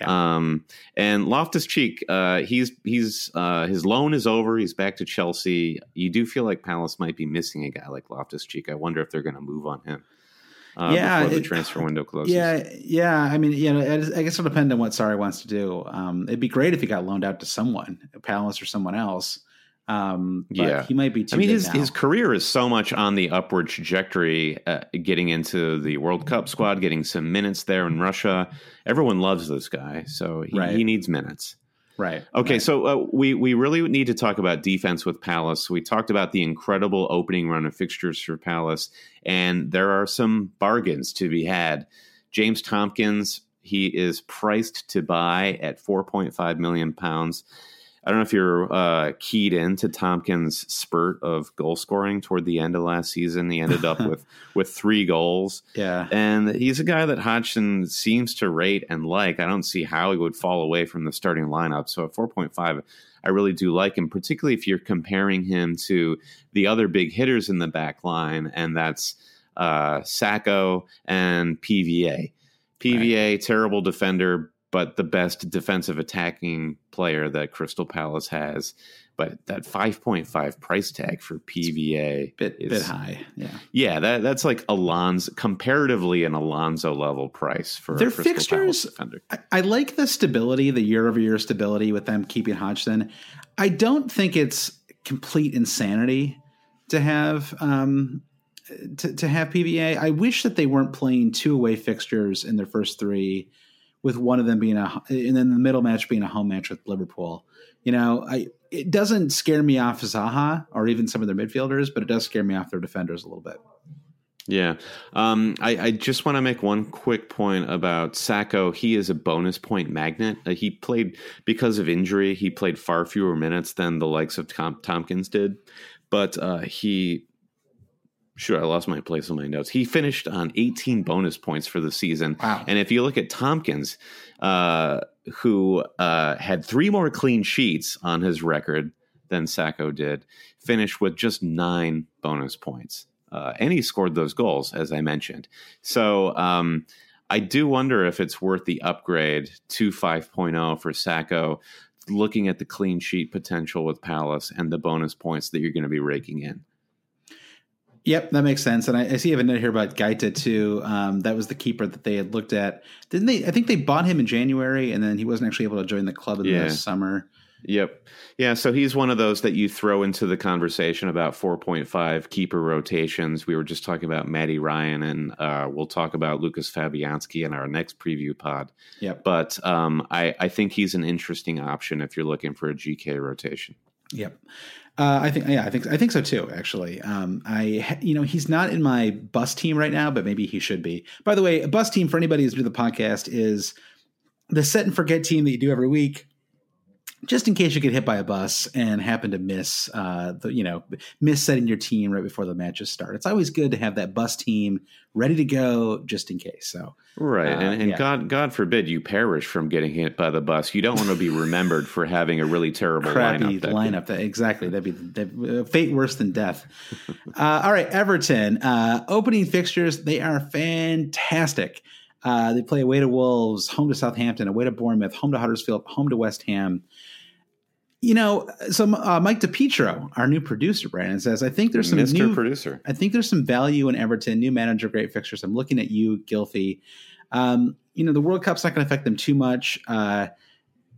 Um, and Loftus Cheek, uh, he's he's uh, his loan is over. He's back to Chelsea. You do feel like Palace might be missing a guy like Loftus Cheek. I wonder if they're going to move on him. Uh, Yeah, before the it- transfer window closes. Yeah, yeah. I mean, you know, I guess it'll depend on what Sarri wants to do. Um, it'd be great if he got loaned out to someone, Palace or someone else. Um, Yeah. he might be too. I mean, his now. his career is so much on the upward trajectory. Uh, getting into the World Cup squad, getting some minutes there in Russia. Everyone loves this guy, so he, Right. he needs minutes. right. Okay, right. so uh, we we really need to talk about defense with Palace. We talked about the incredible opening run of fixtures for Palace, and there are some bargains to be had. James Tomkins, he is priced to buy at four point five million pounds. I don't know if you're uh, keyed into Tomkins' spurt of goal scoring toward the end of last season. He ended up (laughs) with with three goals. yeah, And he's a guy that Hodgson seems to rate and like. I don't see how he would fall away from the starting lineup. So at 4.5, I really do like him, particularly if you're comparing him to the other big hitters in the back line, and that's uh, Sakho and PVA. PVA, terrible defender, but the best defensive attacking player that Crystal Palace has. But that 5.5 price tag for PVA bit is bit high. Yeah, yeah, that that's like Alonso comparatively an Alonso level price for Their a Crystal Palace fixtures- defender. I, I like the stability, the year over year stability with them keeping Hodgson. I don't think it's complete insanity to have um, to, to have PVA. I wish that they weren't playing two away fixtures in their first three, with one of them being a and then the middle match being a home match with Liverpool. You know, I it doesn't scare me off Zaha or even some of their midfielders, but it does scare me off their defenders a little bit. Yeah, um, I, I just want to make one quick point about Sakho. He is a bonus point magnet. Uh, he played because of injury. He played far fewer minutes than the likes of Tom, Tomkins did, but uh, he. Sure, I lost my place on my notes. He finished on 18 bonus points for the season. Wow. And if you look at Tomkins, uh, who uh, had three more clean sheets on his record than Sakho did, finished with just nine bonus points. Uh, and he scored those goals, as I mentioned. So um, I do wonder if it's worth the upgrade to 5.0 for Sakho, looking at the clean sheet potential with Palace and the bonus points that you're going to be raking in. Yep, that makes sense. And I, I see you have a note here about Guaita too. Um, that was the keeper that they had looked at. Didn't they? I think they bought him in January, and then he wasn't actually able to join the club in Yeah. the summer. Yep. Yeah. So he's one of those that you throw into the conversation about 4.5 keeper rotations. We were just talking about Matty Ryan, and uh, we'll talk about Lucas Fabianski in our next preview pod. Yep. But um, I, I think he's an interesting option if you're looking for a GK rotation. Yep. Uh, I think yeah, I think I think so too. Actually, um, I you know he's not in my bus team right now, but maybe he should be. By the way, a bus team for anybody who's new to the podcast is the set and forget team that you do every week, just in case you get hit by a bus and happen to miss uh, the you know miss setting your team right before the matches start. It's always good to have that bus team ready to go just in case. So Right. Uh, and and yeah. God God forbid you perish from getting hit by the bus. You don't want to be remembered for having a really terrible crappy lineup. that- lineup. That, exactly. That'd be that'd, uh, fate worse than death. (laughs) uh, all right, Everton. Uh, opening fixtures. They are fantastic. Uh, they play away to Wolves, home to Southampton, away to Bournemouth, home to Huddersfield, home to West Ham. You know, so uh, Mike DePietro, our new producer, Brandon says, I think there's some Mr. new Producer. I think there's some value in Everton, new manager, great fixtures. I'm looking at you, Gylfi. Um, you know, the World Cup's not going to affect them too much. Uh,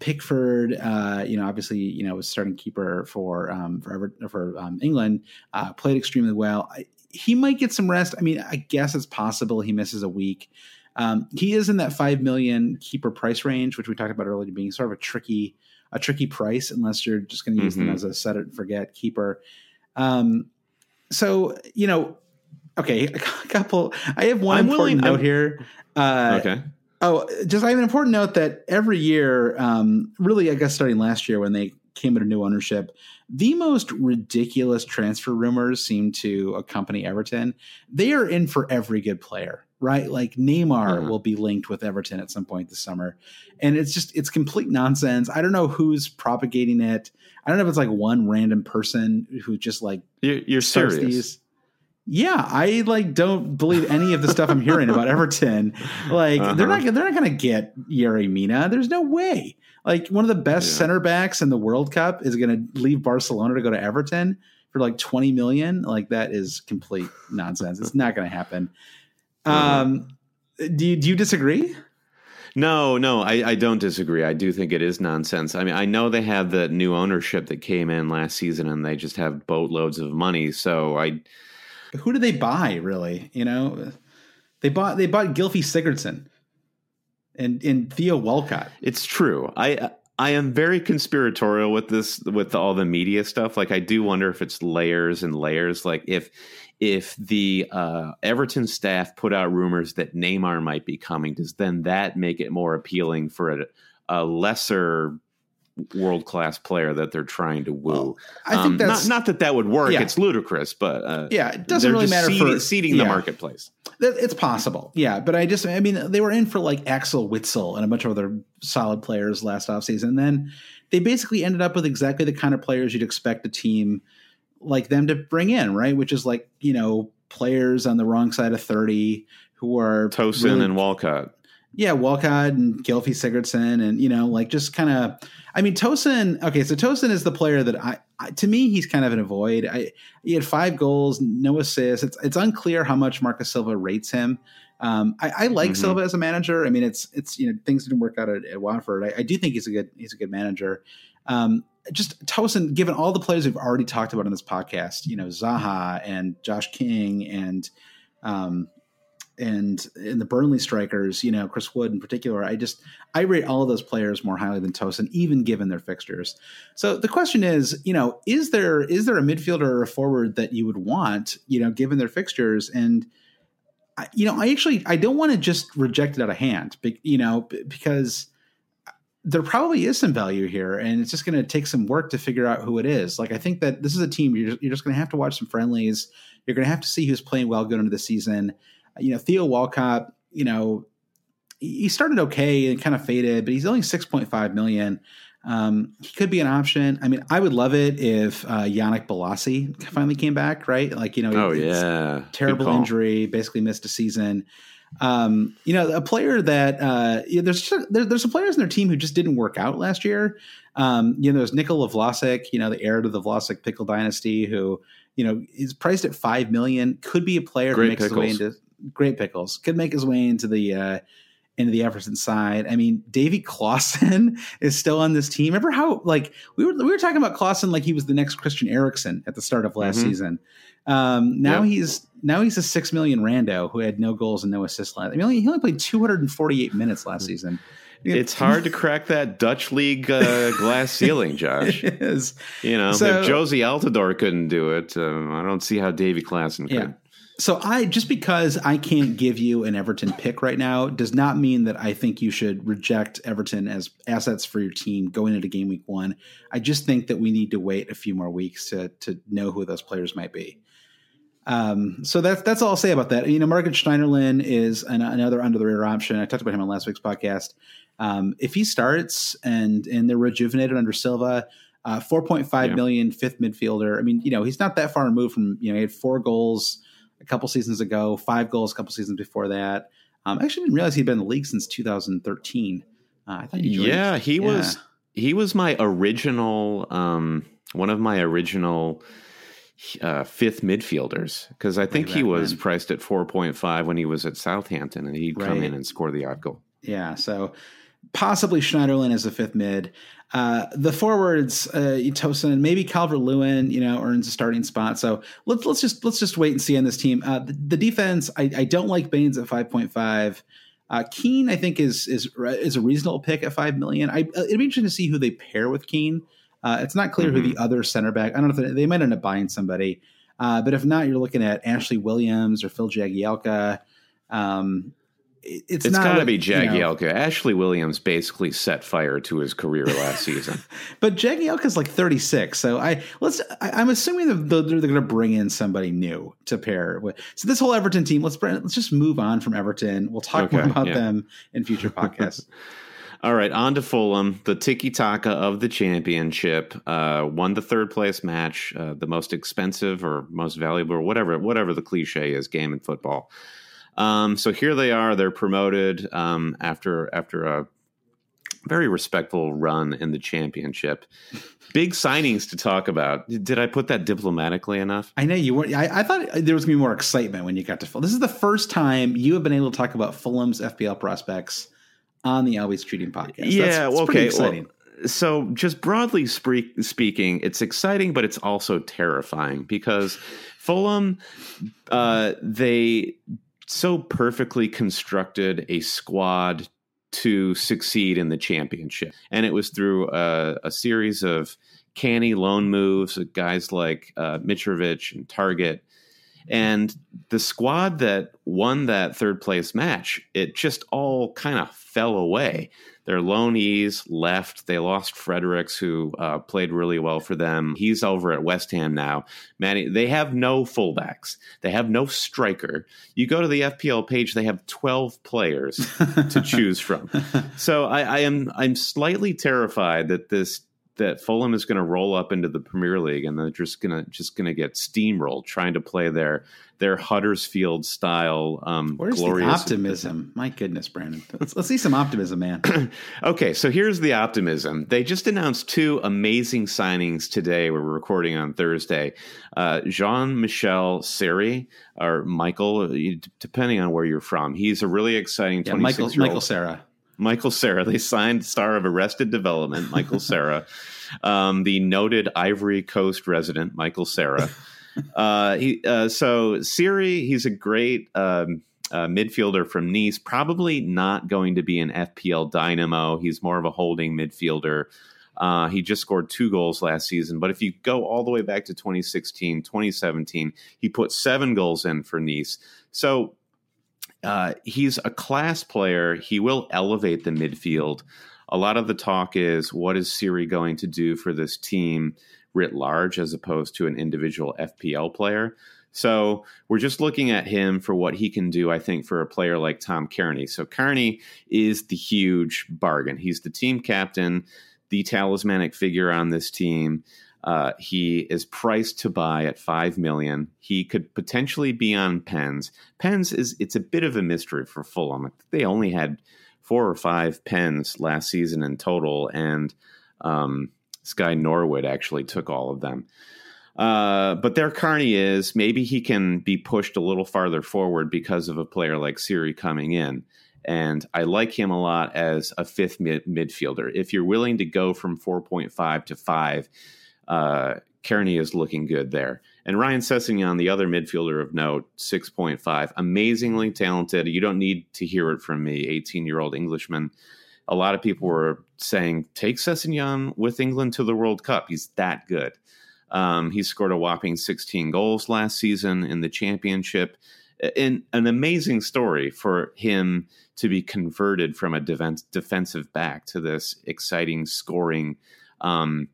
Pickford, uh, you know, obviously, you know, was starting keeper for um, for Ever- for um, England, uh, played extremely well. I, he might get some rest. I mean, I guess it's possible he misses a week. Um, he is in that five million keeper price range, which we talked about earlier, being sort of a tricky a tricky price unless you're just going to use them Mhm. as a set it and forget keeper. Um, so you know, okay, (laughs) a couple. I have one I'm important willing, note I'm, here. Uh, okay. Oh, just I have an important note that every year, um, really, I guess starting last year when they came under new ownership, the most ridiculous transfer rumors seem to accompany Everton. They are in for every good player, right? Like Neymar uh-huh. will be linked with Everton at some point this summer. And it's just, it's complete nonsense. I don't know who's propagating it. I don't know if it's like one random person who just like. You're, you're serious. These. Yeah, I like don't believe any of the stuff I'm hearing about Everton. Like uh-huh. they're not they're not going to get Yerry Mina. There's no way. Like one of the best yeah. center backs in the World Cup is going to leave Barcelona to go to Everton for like 20 million. Like that is complete nonsense. It's not going to happen. Um, do you, do you disagree? No, no, I, I don't disagree. I do think it is nonsense. I mean, I know they have the new ownership that came in last season, and they just have boatloads of money. So I, who do they buy? Really, you know, they bought they bought Gylfi Sigurdsson and and Theo Walcott. It's true. I I am very conspiratorial with this with all the media stuff. Like I do wonder if it's layers and layers. Like if if the uh, Everton staff put out rumors that Neymar might be coming, does then that make it more appealing for a, a lesser world class player that they're trying to woo. Well, I think um, that's not, not, that that would work. Yeah. It's ludicrous, but uh, yeah, it doesn't really matter seeding, for seeding yeah. the marketplace. It's possible, yeah. But I just, I mean, they were in for like Axel Witsel and a bunch of other solid players last offseason. And then they basically ended up with exactly the kind of players you'd expect a team like them to bring in, right? Which is like you know players on the wrong side of thirty who are Tosun really, and Walcott yeah, Walcott and Gylfi Sigurdsson, and you know, like just kind of. I mean, Tosun. Okay, so Tosun is the player that I, I, to me he's kind of an avoid. I he had five goals, no assists. It's it's unclear how much Marco Silva rates him. Um, I, I, like mm-hmm. Silva as a manager. I mean, it's it's you know things didn't work out at, at Watford. I, I, do think he's a good he's a good manager. Um, just Tosun, given all the players we've already talked about in this podcast, you know Zaha and Josh King and um, and in the Burnley strikers, you know, Chris Wood in particular, I just I rate all of those players more highly than Tosun, even given their fixtures. So the question is, you know, is there is there a midfielder or a forward that you would want, you know, given their fixtures? And you know, I actually I don't want to just reject it out of hand, you know, because there probably is some value here, and it's just going to take some work to figure out who it is. Like I think that this is a team you're just, you're just going to have to watch some friendlies. You're going to have to see who's playing well going into the season you know, Theo Walcott, you know, he started okay and kind of faded, but he's only 6.5 million. Um, he could be an option. I mean, I would love it if uh, Yannick Bolasie finally came back, right? Like, you know, oh, yeah. terrible injury, basically missed a season. Um, you know, a player that uh, you know, there's there, there's some players in their team who just didn't work out last year. Um, you know, there's Nikola Vlasic, you know, the heir to the Vlasic pickle dynasty, who you know is priced at five million. Could be a player Great who makes pickles. his way into great pickles. Could make his way into the uh, into the Everton side. I mean, Davy Klaassen (laughs) is still on this team. Remember how like we were we were talking about Klaassen like he was the next Christian Eriksen at the start of last mm-hmm. season. Um, now yep. he's now he's a six million rando who had no goals and no assists last. I mean, he only played 248 minutes last season. It's hard to crack that Dutch league uh, (laughs) glass ceiling, Josh. it is. You know, so, if Jozy Altidore couldn't do it, um, I don't see how Davy Klaassen could. Yeah. So I just because I can't give you an Everton pick right now does not mean that I think you should reject Everton as assets for your team going into game week one. I just think that we need to wait a few more weeks to to know who those players might be. Um, so that's that's all I'll say about that. You know, Margaret Schneiderlin is an, another under the radar option. I talked about him on last week's podcast. Um, if he starts and and they're rejuvenated under Silva, uh, four point five yeah. million fifth midfielder. I mean, you know, he's not that far removed from you know he had four goals a couple seasons ago, five goals a couple seasons before that. Um, I actually didn't realize he'd been in the league since 2013. Uh, I thought he yeah, he yeah. was he was my original um, one of my original uh, fifth midfielders because I think he was when. priced at 4.5 when he was at Southampton and he'd right. come in and score the odd goal. Yeah, so possibly Schneiderlin as a fifth mid. Uh, the forwards, uh, Tosun, maybe Calvert Lewin, you know, earns a starting spot. So let's let's just let's just wait and see on this team. Uh, the, the, defense, I, I, don't like Baines at five point five. Uh, Keane, I think, is is is a reasonable pick at five million. I, uh, it'd be interesting to see who they pair with Keane. Uh, it's not clear mm-hmm. who the other center back. I don't know if they, they might end up buying somebody. Uh, but if not, you're looking at Ashley Williams or Phil Jagielka. Um, it's, it's got to be Jagielka. You know, Ashley Williams basically set fire to his career last season. (laughs) but Jagielka's like 36, so I let's. I, am assuming that they're, they're going to bring in somebody new to pair with. So this whole Everton team, let's let's just move on from Everton. We'll talk okay, more about yeah. them in future podcasts. (laughs) All right, on to Fulham, the tiki taka of the championship. Uh, won the third place match, uh, the most expensive or most valuable, or whatever, whatever the cliche is, game in football. Um, so here they are. They're promoted um, after after a very respectful run in the championship. Big signings to talk about. Did I put that diplomatically enough? I know you were. I, I thought there was going to be more excitement when you got to Fulham. This is the first time you have been able to talk about Fulham's FPL prospects on the Always Cheating podcast. Yeah, that's, that's okay. Exciting. Well, so, just broadly speaking, it's exciting, but it's also terrifying because Fulham, uh, they so perfectly constructed a squad to succeed in the championship. And it was through a, a series of canny loan moves, guys like uh, Mitrovic and Targett. And the squad that won that third place match, it just all kind of fell away. Their loanees left. They lost Fredericks, who uh, played really well for them. He's over at West Ham now. Manny, they have no fullbacks. They have no striker. You go to the FPL page, they have twelve players to (laughs) choose from. So I, I am I'm slightly terrified that this that Fulham is going to roll up into the Premier League and they're just going to just going to get steamrolled trying to play their their Huddersfield style. Um, Where's glorious the optimism? My goodness, Brandon. Let's, let's see some optimism, man. (clears throat) okay, so here's the optimism. They just announced two amazing signings today. We're recording on Thursday. Uh, Jean Michel Seri or Michael, depending on where you're from. He's a really exciting yeah, Michael, Michael Sarah. Michael Cera. They signed star of Arrested Development, Michael (laughs) Cera, um, the noted Ivory Coast resident, Michael Cera. Uh, he, uh, so Seri, he's a great um, uh, midfielder from Nice. Probably not going to be an FPL dynamo. He's more of a holding midfielder. Uh, he just scored two goals last season. But if you go all the way back to 2016, 2017, he put seven goals in for Nice. So uh, he's a class player. He will elevate the midfield. A lot of the talk is what is Seri going to do for this team writ large as opposed to an individual FPL player. So we're just looking at him for what he can do, I think, for a player like Tom Cairney. So Cairney is the huge bargain. He's the team captain, the talismanic figure on this team. Uh, he is priced to buy at five million. He could potentially be on pens. Pens is it's a bit of a mystery for Fulham. They only had four or five pens last season in total, and um, guy Norwood actually took all of them. Uh, but there Cairney is. Maybe he can be pushed a little farther forward because of a player like Seri coming in. And I like him a lot as a fifth mid- midfielder. If you're willing to go from 4.5 to 5, uh, Cairney is looking good there. And Ryan Sessegnon, the other midfielder of note, 6.5, amazingly talented. You don't need to hear it from me, 18 year old Englishman. A lot of people were saying, take Sessegnon with England to the World Cup. He's that good. Um, he scored a whopping 16 goals last season in the championship. And an amazing story for him to be converted from a defensive back to this exciting scoring. Um,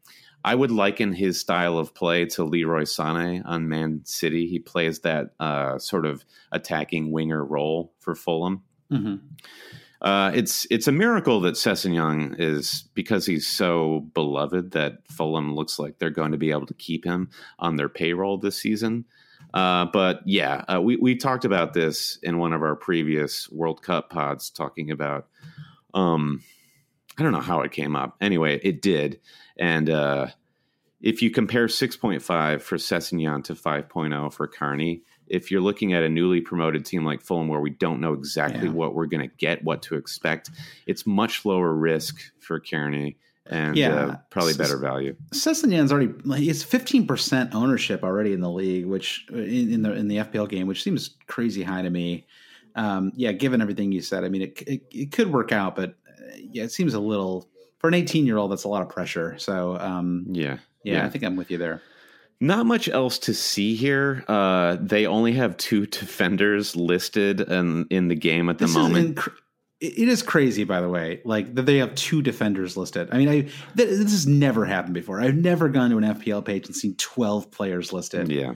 I would liken his style of play to Leroy Sané on Man City. He plays that uh, sort of attacking winger role for Fulham. Mm-hmm. Uh, it's it's a miracle that Sessegnon is because he's so beloved that Fulham looks like they're going to be able to keep him on their payroll this season. Uh, but yeah, uh, we we talked about this in one of our previous World Cup pods, talking about. Um, I don't know how it came up. Anyway, it did and uh, if you compare 6.5 for Sessegnon to 5.0 for Cairney, if you're looking at a newly promoted team like Fulham where we don't know exactly yeah. what we're going to get, what to expect, it's much lower risk for Cairney and yeah. Uh, probably better value. Sessegnon's already he's 15% ownership already in the league, which in, in, the in the FPL game, which seems crazy high to me. Um, yeah, given everything you said, I mean, it, it, it could work out, but uh, yeah, it seems a little for an 18 year old, that's a lot of pressure. So, um, yeah, yeah, yeah, I think I'm with you there. Not much else to see here. Uh, they only have two (laughs) defenders listed in, in the game at the this moment. Inc- it is crazy, by the way, like that they have two defenders listed. I mean, I th- this has never happened before. I've never gone to an FPL page and seen twelve players listed. Yeah,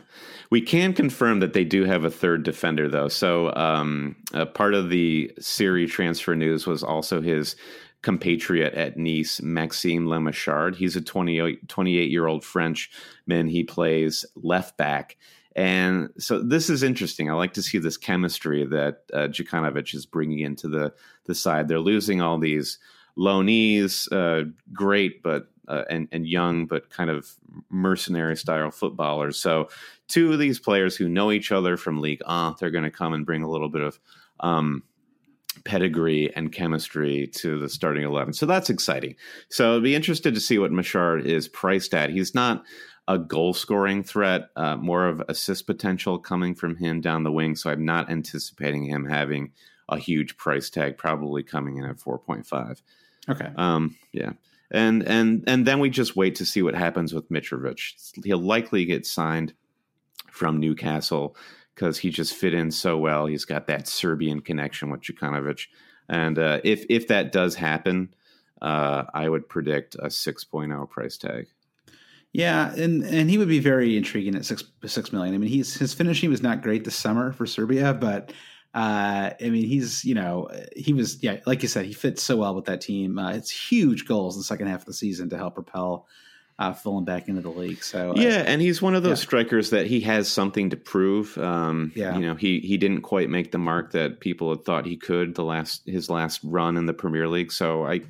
we can confirm that they do have a third defender, though. So, um, part of the Seri transfer news was also his compatriot at Nice, Maxime Le Marchand. He's a 28, 28 year old Frenchman. He plays left back. And so this is interesting. I like to see this chemistry that uh, Jokanovic is bringing into the the side. They're losing all these loanees, uh, great but uh, and and young but kind of mercenary style footballers. So two of these players who know each other from League Ah, they're going to come and bring a little bit of um, pedigree and chemistry to the starting 11. So that's exciting. So I'd be interested to see what Marchand is priced at. He's not a goal scoring threat, uh, more of assist potential coming from him down the wing. So I'm not anticipating him having a huge price tag, probably coming in at 4.5. Okay. Um, yeah. And and and then we just wait to see what happens with Mitrovic. He'll likely get signed from Newcastle because he just fit in so well. He's got that Serbian connection with Jokanovic. And uh, if if that does happen, uh, I would predict a 6.0 price tag. Yeah, and and he would be very intriguing at six six million. I mean, he's his finishing was not great this summer for Serbia, but uh, I mean, he's you know he was yeah, like you said, he fits so well with that team. Uh, it's huge goals in the second half of the season to help propel uh, Fulham back into the league. So uh, yeah, and he's one of those yeah. strikers that he has something to prove. Um, yeah, you know, he he didn't quite make the mark that people had thought he could the last his last run in the Premier League. So I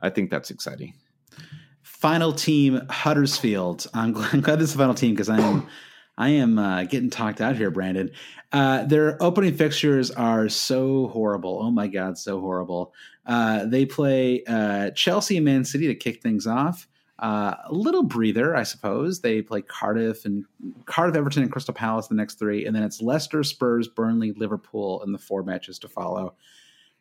I think that's exciting. Final team Huddersfield. I'm glad, (laughs) I'm glad this is the final team because I am I am uh, getting talked out here, Brandon. Uh, their opening fixtures are so horrible. Oh my god, so horrible. Uh, they play uh, Chelsea and Man City to kick things off. Uh, a little breather, I suppose. They play Cardiff and Cardiff, Everton, and Crystal Palace the next three, and then it's Leicester, Spurs, Burnley, Liverpool, and the four matches to follow.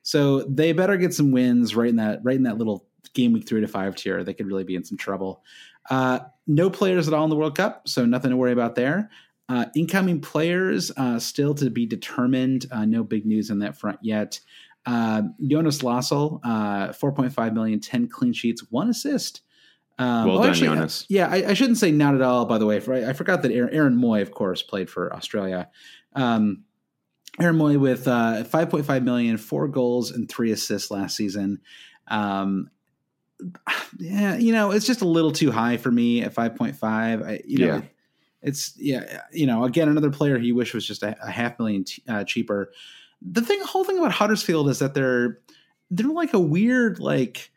So they better get some wins right in that right in that little game week three to five tier, they could really be in some trouble. Uh, no players at all in the World Cup, so nothing to worry about there. Uh, incoming players uh, still to be determined. Uh, no big news on that front yet. Jonas uh, 4.5 million, 10 clean sheets, one assist. Um, well oh, done, actually, Jonas. Yeah, I, I, shouldn't say not at all, by the way. For, I, I forgot that Aaron, Aaron Mooy, of course, played for Australia. Um, Aaron Mooy with uh, 5.5 million, four goals and three assists last season. Um, yeah, you know, it's just a little too high for me at 5.5. I, you know, yeah. it's, yeah, you know, again, another player you wish was just a, a half million t- uh, cheaper. The thing, whole thing about Huddersfield is that they're, they're like a weird, like,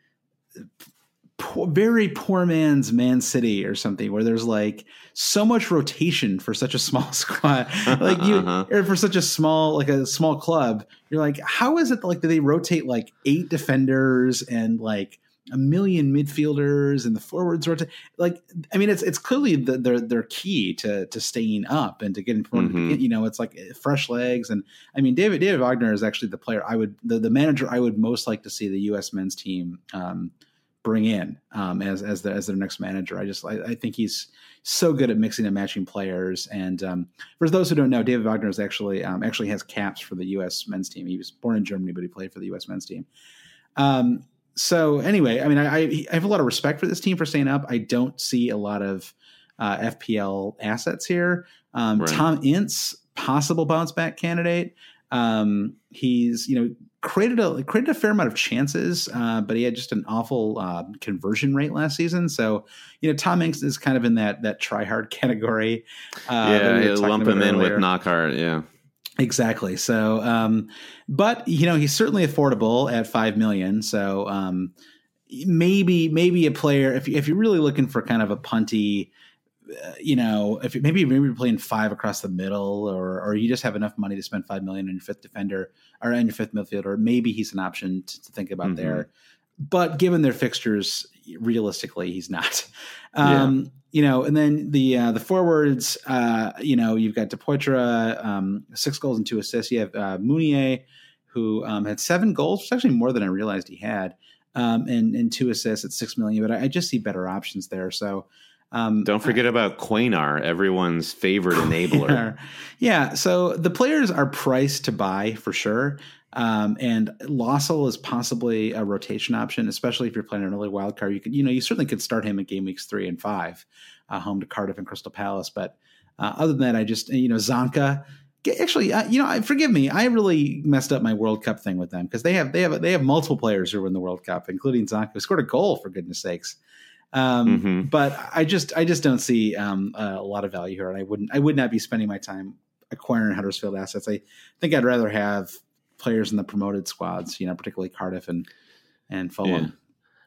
poor, very poor man's Man City or something, where there's like so much rotation for such a small (laughs) squad, like you, (laughs) uh-huh. or for such a small, like a small club. You're like, how is it like that they rotate like eight defenders and like a million midfielders and the forwards rotate. Like, I mean, it's it's clearly the, their their key to to staying up and to getting promoted. Mm-hmm. You know, it's like fresh legs. And I mean, David David Wagner is actually the player I would the, the manager I would most like to see the U.S. men's team um, bring in um, as as the, as their next manager. I just I, I, think he's so good at mixing and matching players. And um, for those who don't know, David Wagner is actually um, actually has caps for the U.S. men's team. He was born in Germany, but he played for the U.S. men's team. Um, so anyway, I mean, I, I, have a lot of respect for this team for staying up. I don't see a lot of uh, FPL assets here. Um, right. Tom Ince, possible bounce back candidate. Um, he's you know created a created a fair amount of chances, uh, but he had just an awful uh, conversion rate last season. So you know, Tom Ince is kind of in that that try hard (laughs) category. Uh, yeah, we lump him in with Knockaert. Yeah. Exactly. So, um, but you know, he's certainly affordable at five million. So, um, maybe maybe a player if if you're really looking for kind of a punty, you know, if maybe maybe you're playing five across the middle, or or you just have enough money to spend five million on your fifth defender or on your fifth midfielder, maybe he's an option to, to think about mm-hmm. there. But given their fixtures, realistically, he's not. (laughs) Um, yeah you know, and then the uh, the forwards, uh, you know, you've got Depoitre, um, six goals and two assists. You have uh, Mounié, who um, had seven goals, which is actually more than I realized he had, um, and and two assists at six million. But I, I just see better options there. So Um, Don't forget about Quaner, everyone's favorite (laughs) enabler. yeah, so the players are priced to buy for sure. Um, and Lössl is possibly a rotation option, especially if you're playing an early wild card. You could, you know, you certainly could start him in game weeks three and five, uh, home to Cardiff and Crystal Palace. But uh, other than that, I just, you know, Zanka. Actually, uh, you know, forgive me. I really messed up my World Cup thing with them because they have they have they have multiple players who win the World Cup, including Zanka, who scored a goal for goodness sakes. Um, mm-hmm. But I just I just don't see um, a lot of value here, and I wouldn't I would not be spending my time acquiring Huddersfield assets. I think I'd rather have players in the promoted squads, you know, particularly Cardiff and and Fulham. Yeah.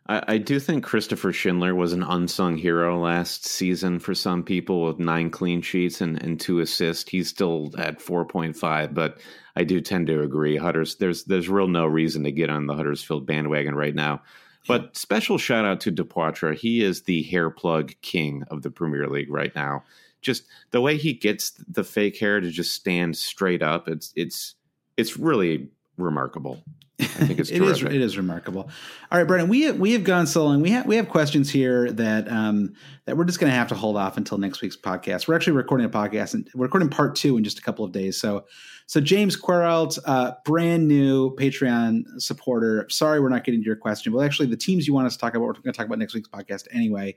I, I, do think Christopher Schindler was an unsung hero last season for some people with nine clean sheets and, and two assists. He's still at four point five, but I do tend to agree. Hudders, there's there's real no reason to get on the Huddersfield bandwagon right now. But special shout out to Depoitre. He is the hair plug king of the Premier League right now. Just the way he gets the fake hair to just stand straight up, it's it's it's really remarkable. I think it's (laughs) it is it is remarkable. All right, Brendan, we have, we have gone so long. We have we have questions here that um, that we're just going to have to hold off until next week's podcast. We're actually recording a podcast and we're recording part two in just a couple of days. So so James Queralt, uh, brand new Patreon supporter. Sorry, we're not getting to your question. Well, actually, the teams you want us to talk about, we're going to talk about next week's podcast anyway.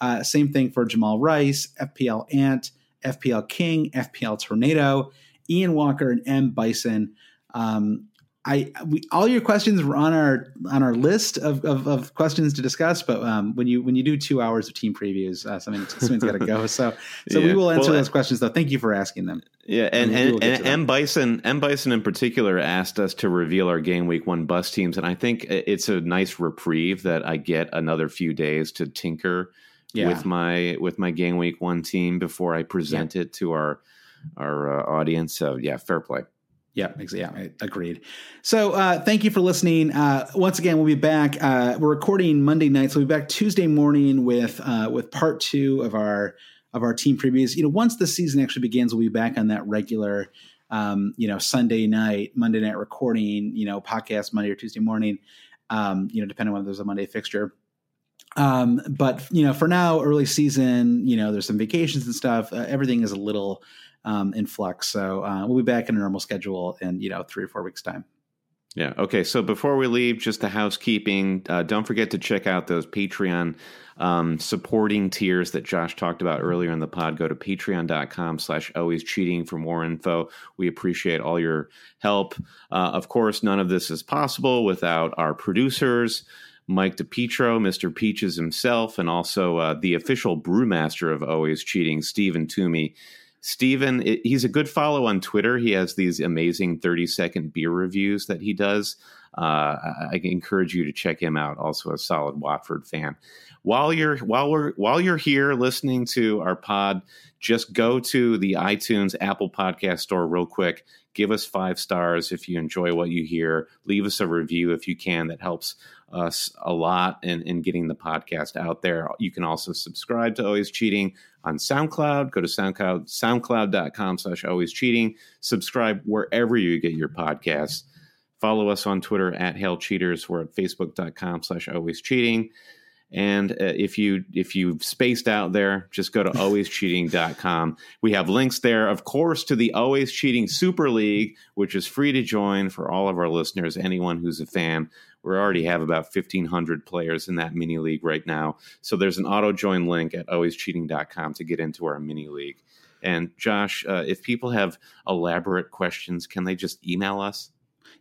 Uh, same thing for Jamal Rice, FPL Ant, FPL King, FPL Tornado, Ian Walker, and M Bison. Um, I we, all your questions were on our on our list of, of, of questions to discuss, but um, when you when you do two hours of team previews, uh, something something's got to go. So so yeah. we will answer well, those questions though. Thank you for asking them. Yeah, and and, and, M Bison M Bison in particular asked us to reveal our game week one bus teams, and I think it's a nice reprieve that I get another few days to tinker yeah. with my with my game week one team before I present yeah. it to our our uh, audience. So yeah, fair play. Yeah, exactly. Agreed. So, uh, thank you for listening. Uh, once again, we'll be back. Uh, we're recording Monday night, so we'll be back Tuesday morning with uh, with part two of our of our team previews. You know, once the season actually begins, we'll be back on that regular, um, you know, Sunday night, Monday night recording. You know, podcast Monday or Tuesday morning. Um, you know, depending on whether there's a Monday fixture. Um, but you know, for now, early season, you know, there's some vacations and stuff. Uh, everything is a little um, in flux. So uh, we'll be back in a normal schedule in you know three or four weeks time. Yeah. Okay. So before we leave, just the housekeeping. Uh, don't forget to check out those Patreon um, supporting tiers that Josh talked about earlier in the pod. Go to patreon.com slash always cheating for more info. We appreciate all your help. Uh, of course, none of this is possible without our producers. Mike DePietro, Mr. Peaches himself, and also uh, the official brewmaster of Always Cheating, Stephen Toomey. Steven, he's a good follow on Twitter. He has these amazing 30 second beer reviews that he does. Uh, I encourage you to check him out. Also, a solid Watford fan. While you're while we're while you're here listening to our pod, just go to the iTunes Apple Podcast Store real quick. Give us five stars if you enjoy what you hear. Leave us a review if you can. That helps us a lot in, in getting the podcast out there. You can also subscribe to Always Cheating on SoundCloud. Go to SoundCloud, soundcloud.com slash always cheating. Subscribe wherever you get your podcasts. Follow us on Twitter at Hail Cheaters. We're at facebook.com slash always cheating. And uh, if you if you've spaced out there, just go to alwayscheating.com. We have links there, of course, to the Always Cheating Super League, which is free to join for all of our listeners, anyone who's a fan. We already have about 1,500 players in that mini league right now. So there's an auto join link at alwayscheating.com to get into our mini league. And Josh, uh, if people have elaborate questions, can they just email us?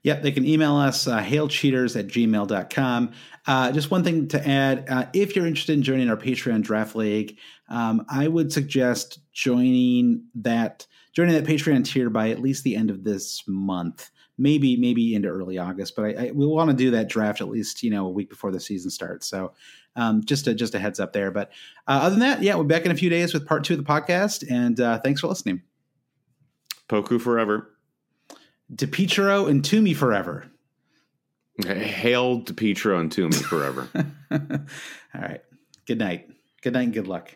Yep, they can email us, uh, hailcheaters at gmail.com. Uh, just one thing to add uh, if you're interested in joining our Patreon Draft League, um, I would suggest joining that joining that Patreon tier by at least the end of this month. Maybe, maybe into early August, but I, I we want to do that draft at least you know a week before the season starts. So, um, just a just a heads up there. But uh, other than that, yeah, we're back in a few days with part two of the podcast, and uh, thanks for listening. Poku forever. DePietro and Toomey forever. Hail DePietro and Toomey forever. (laughs) All right. Good night. Good night and good luck.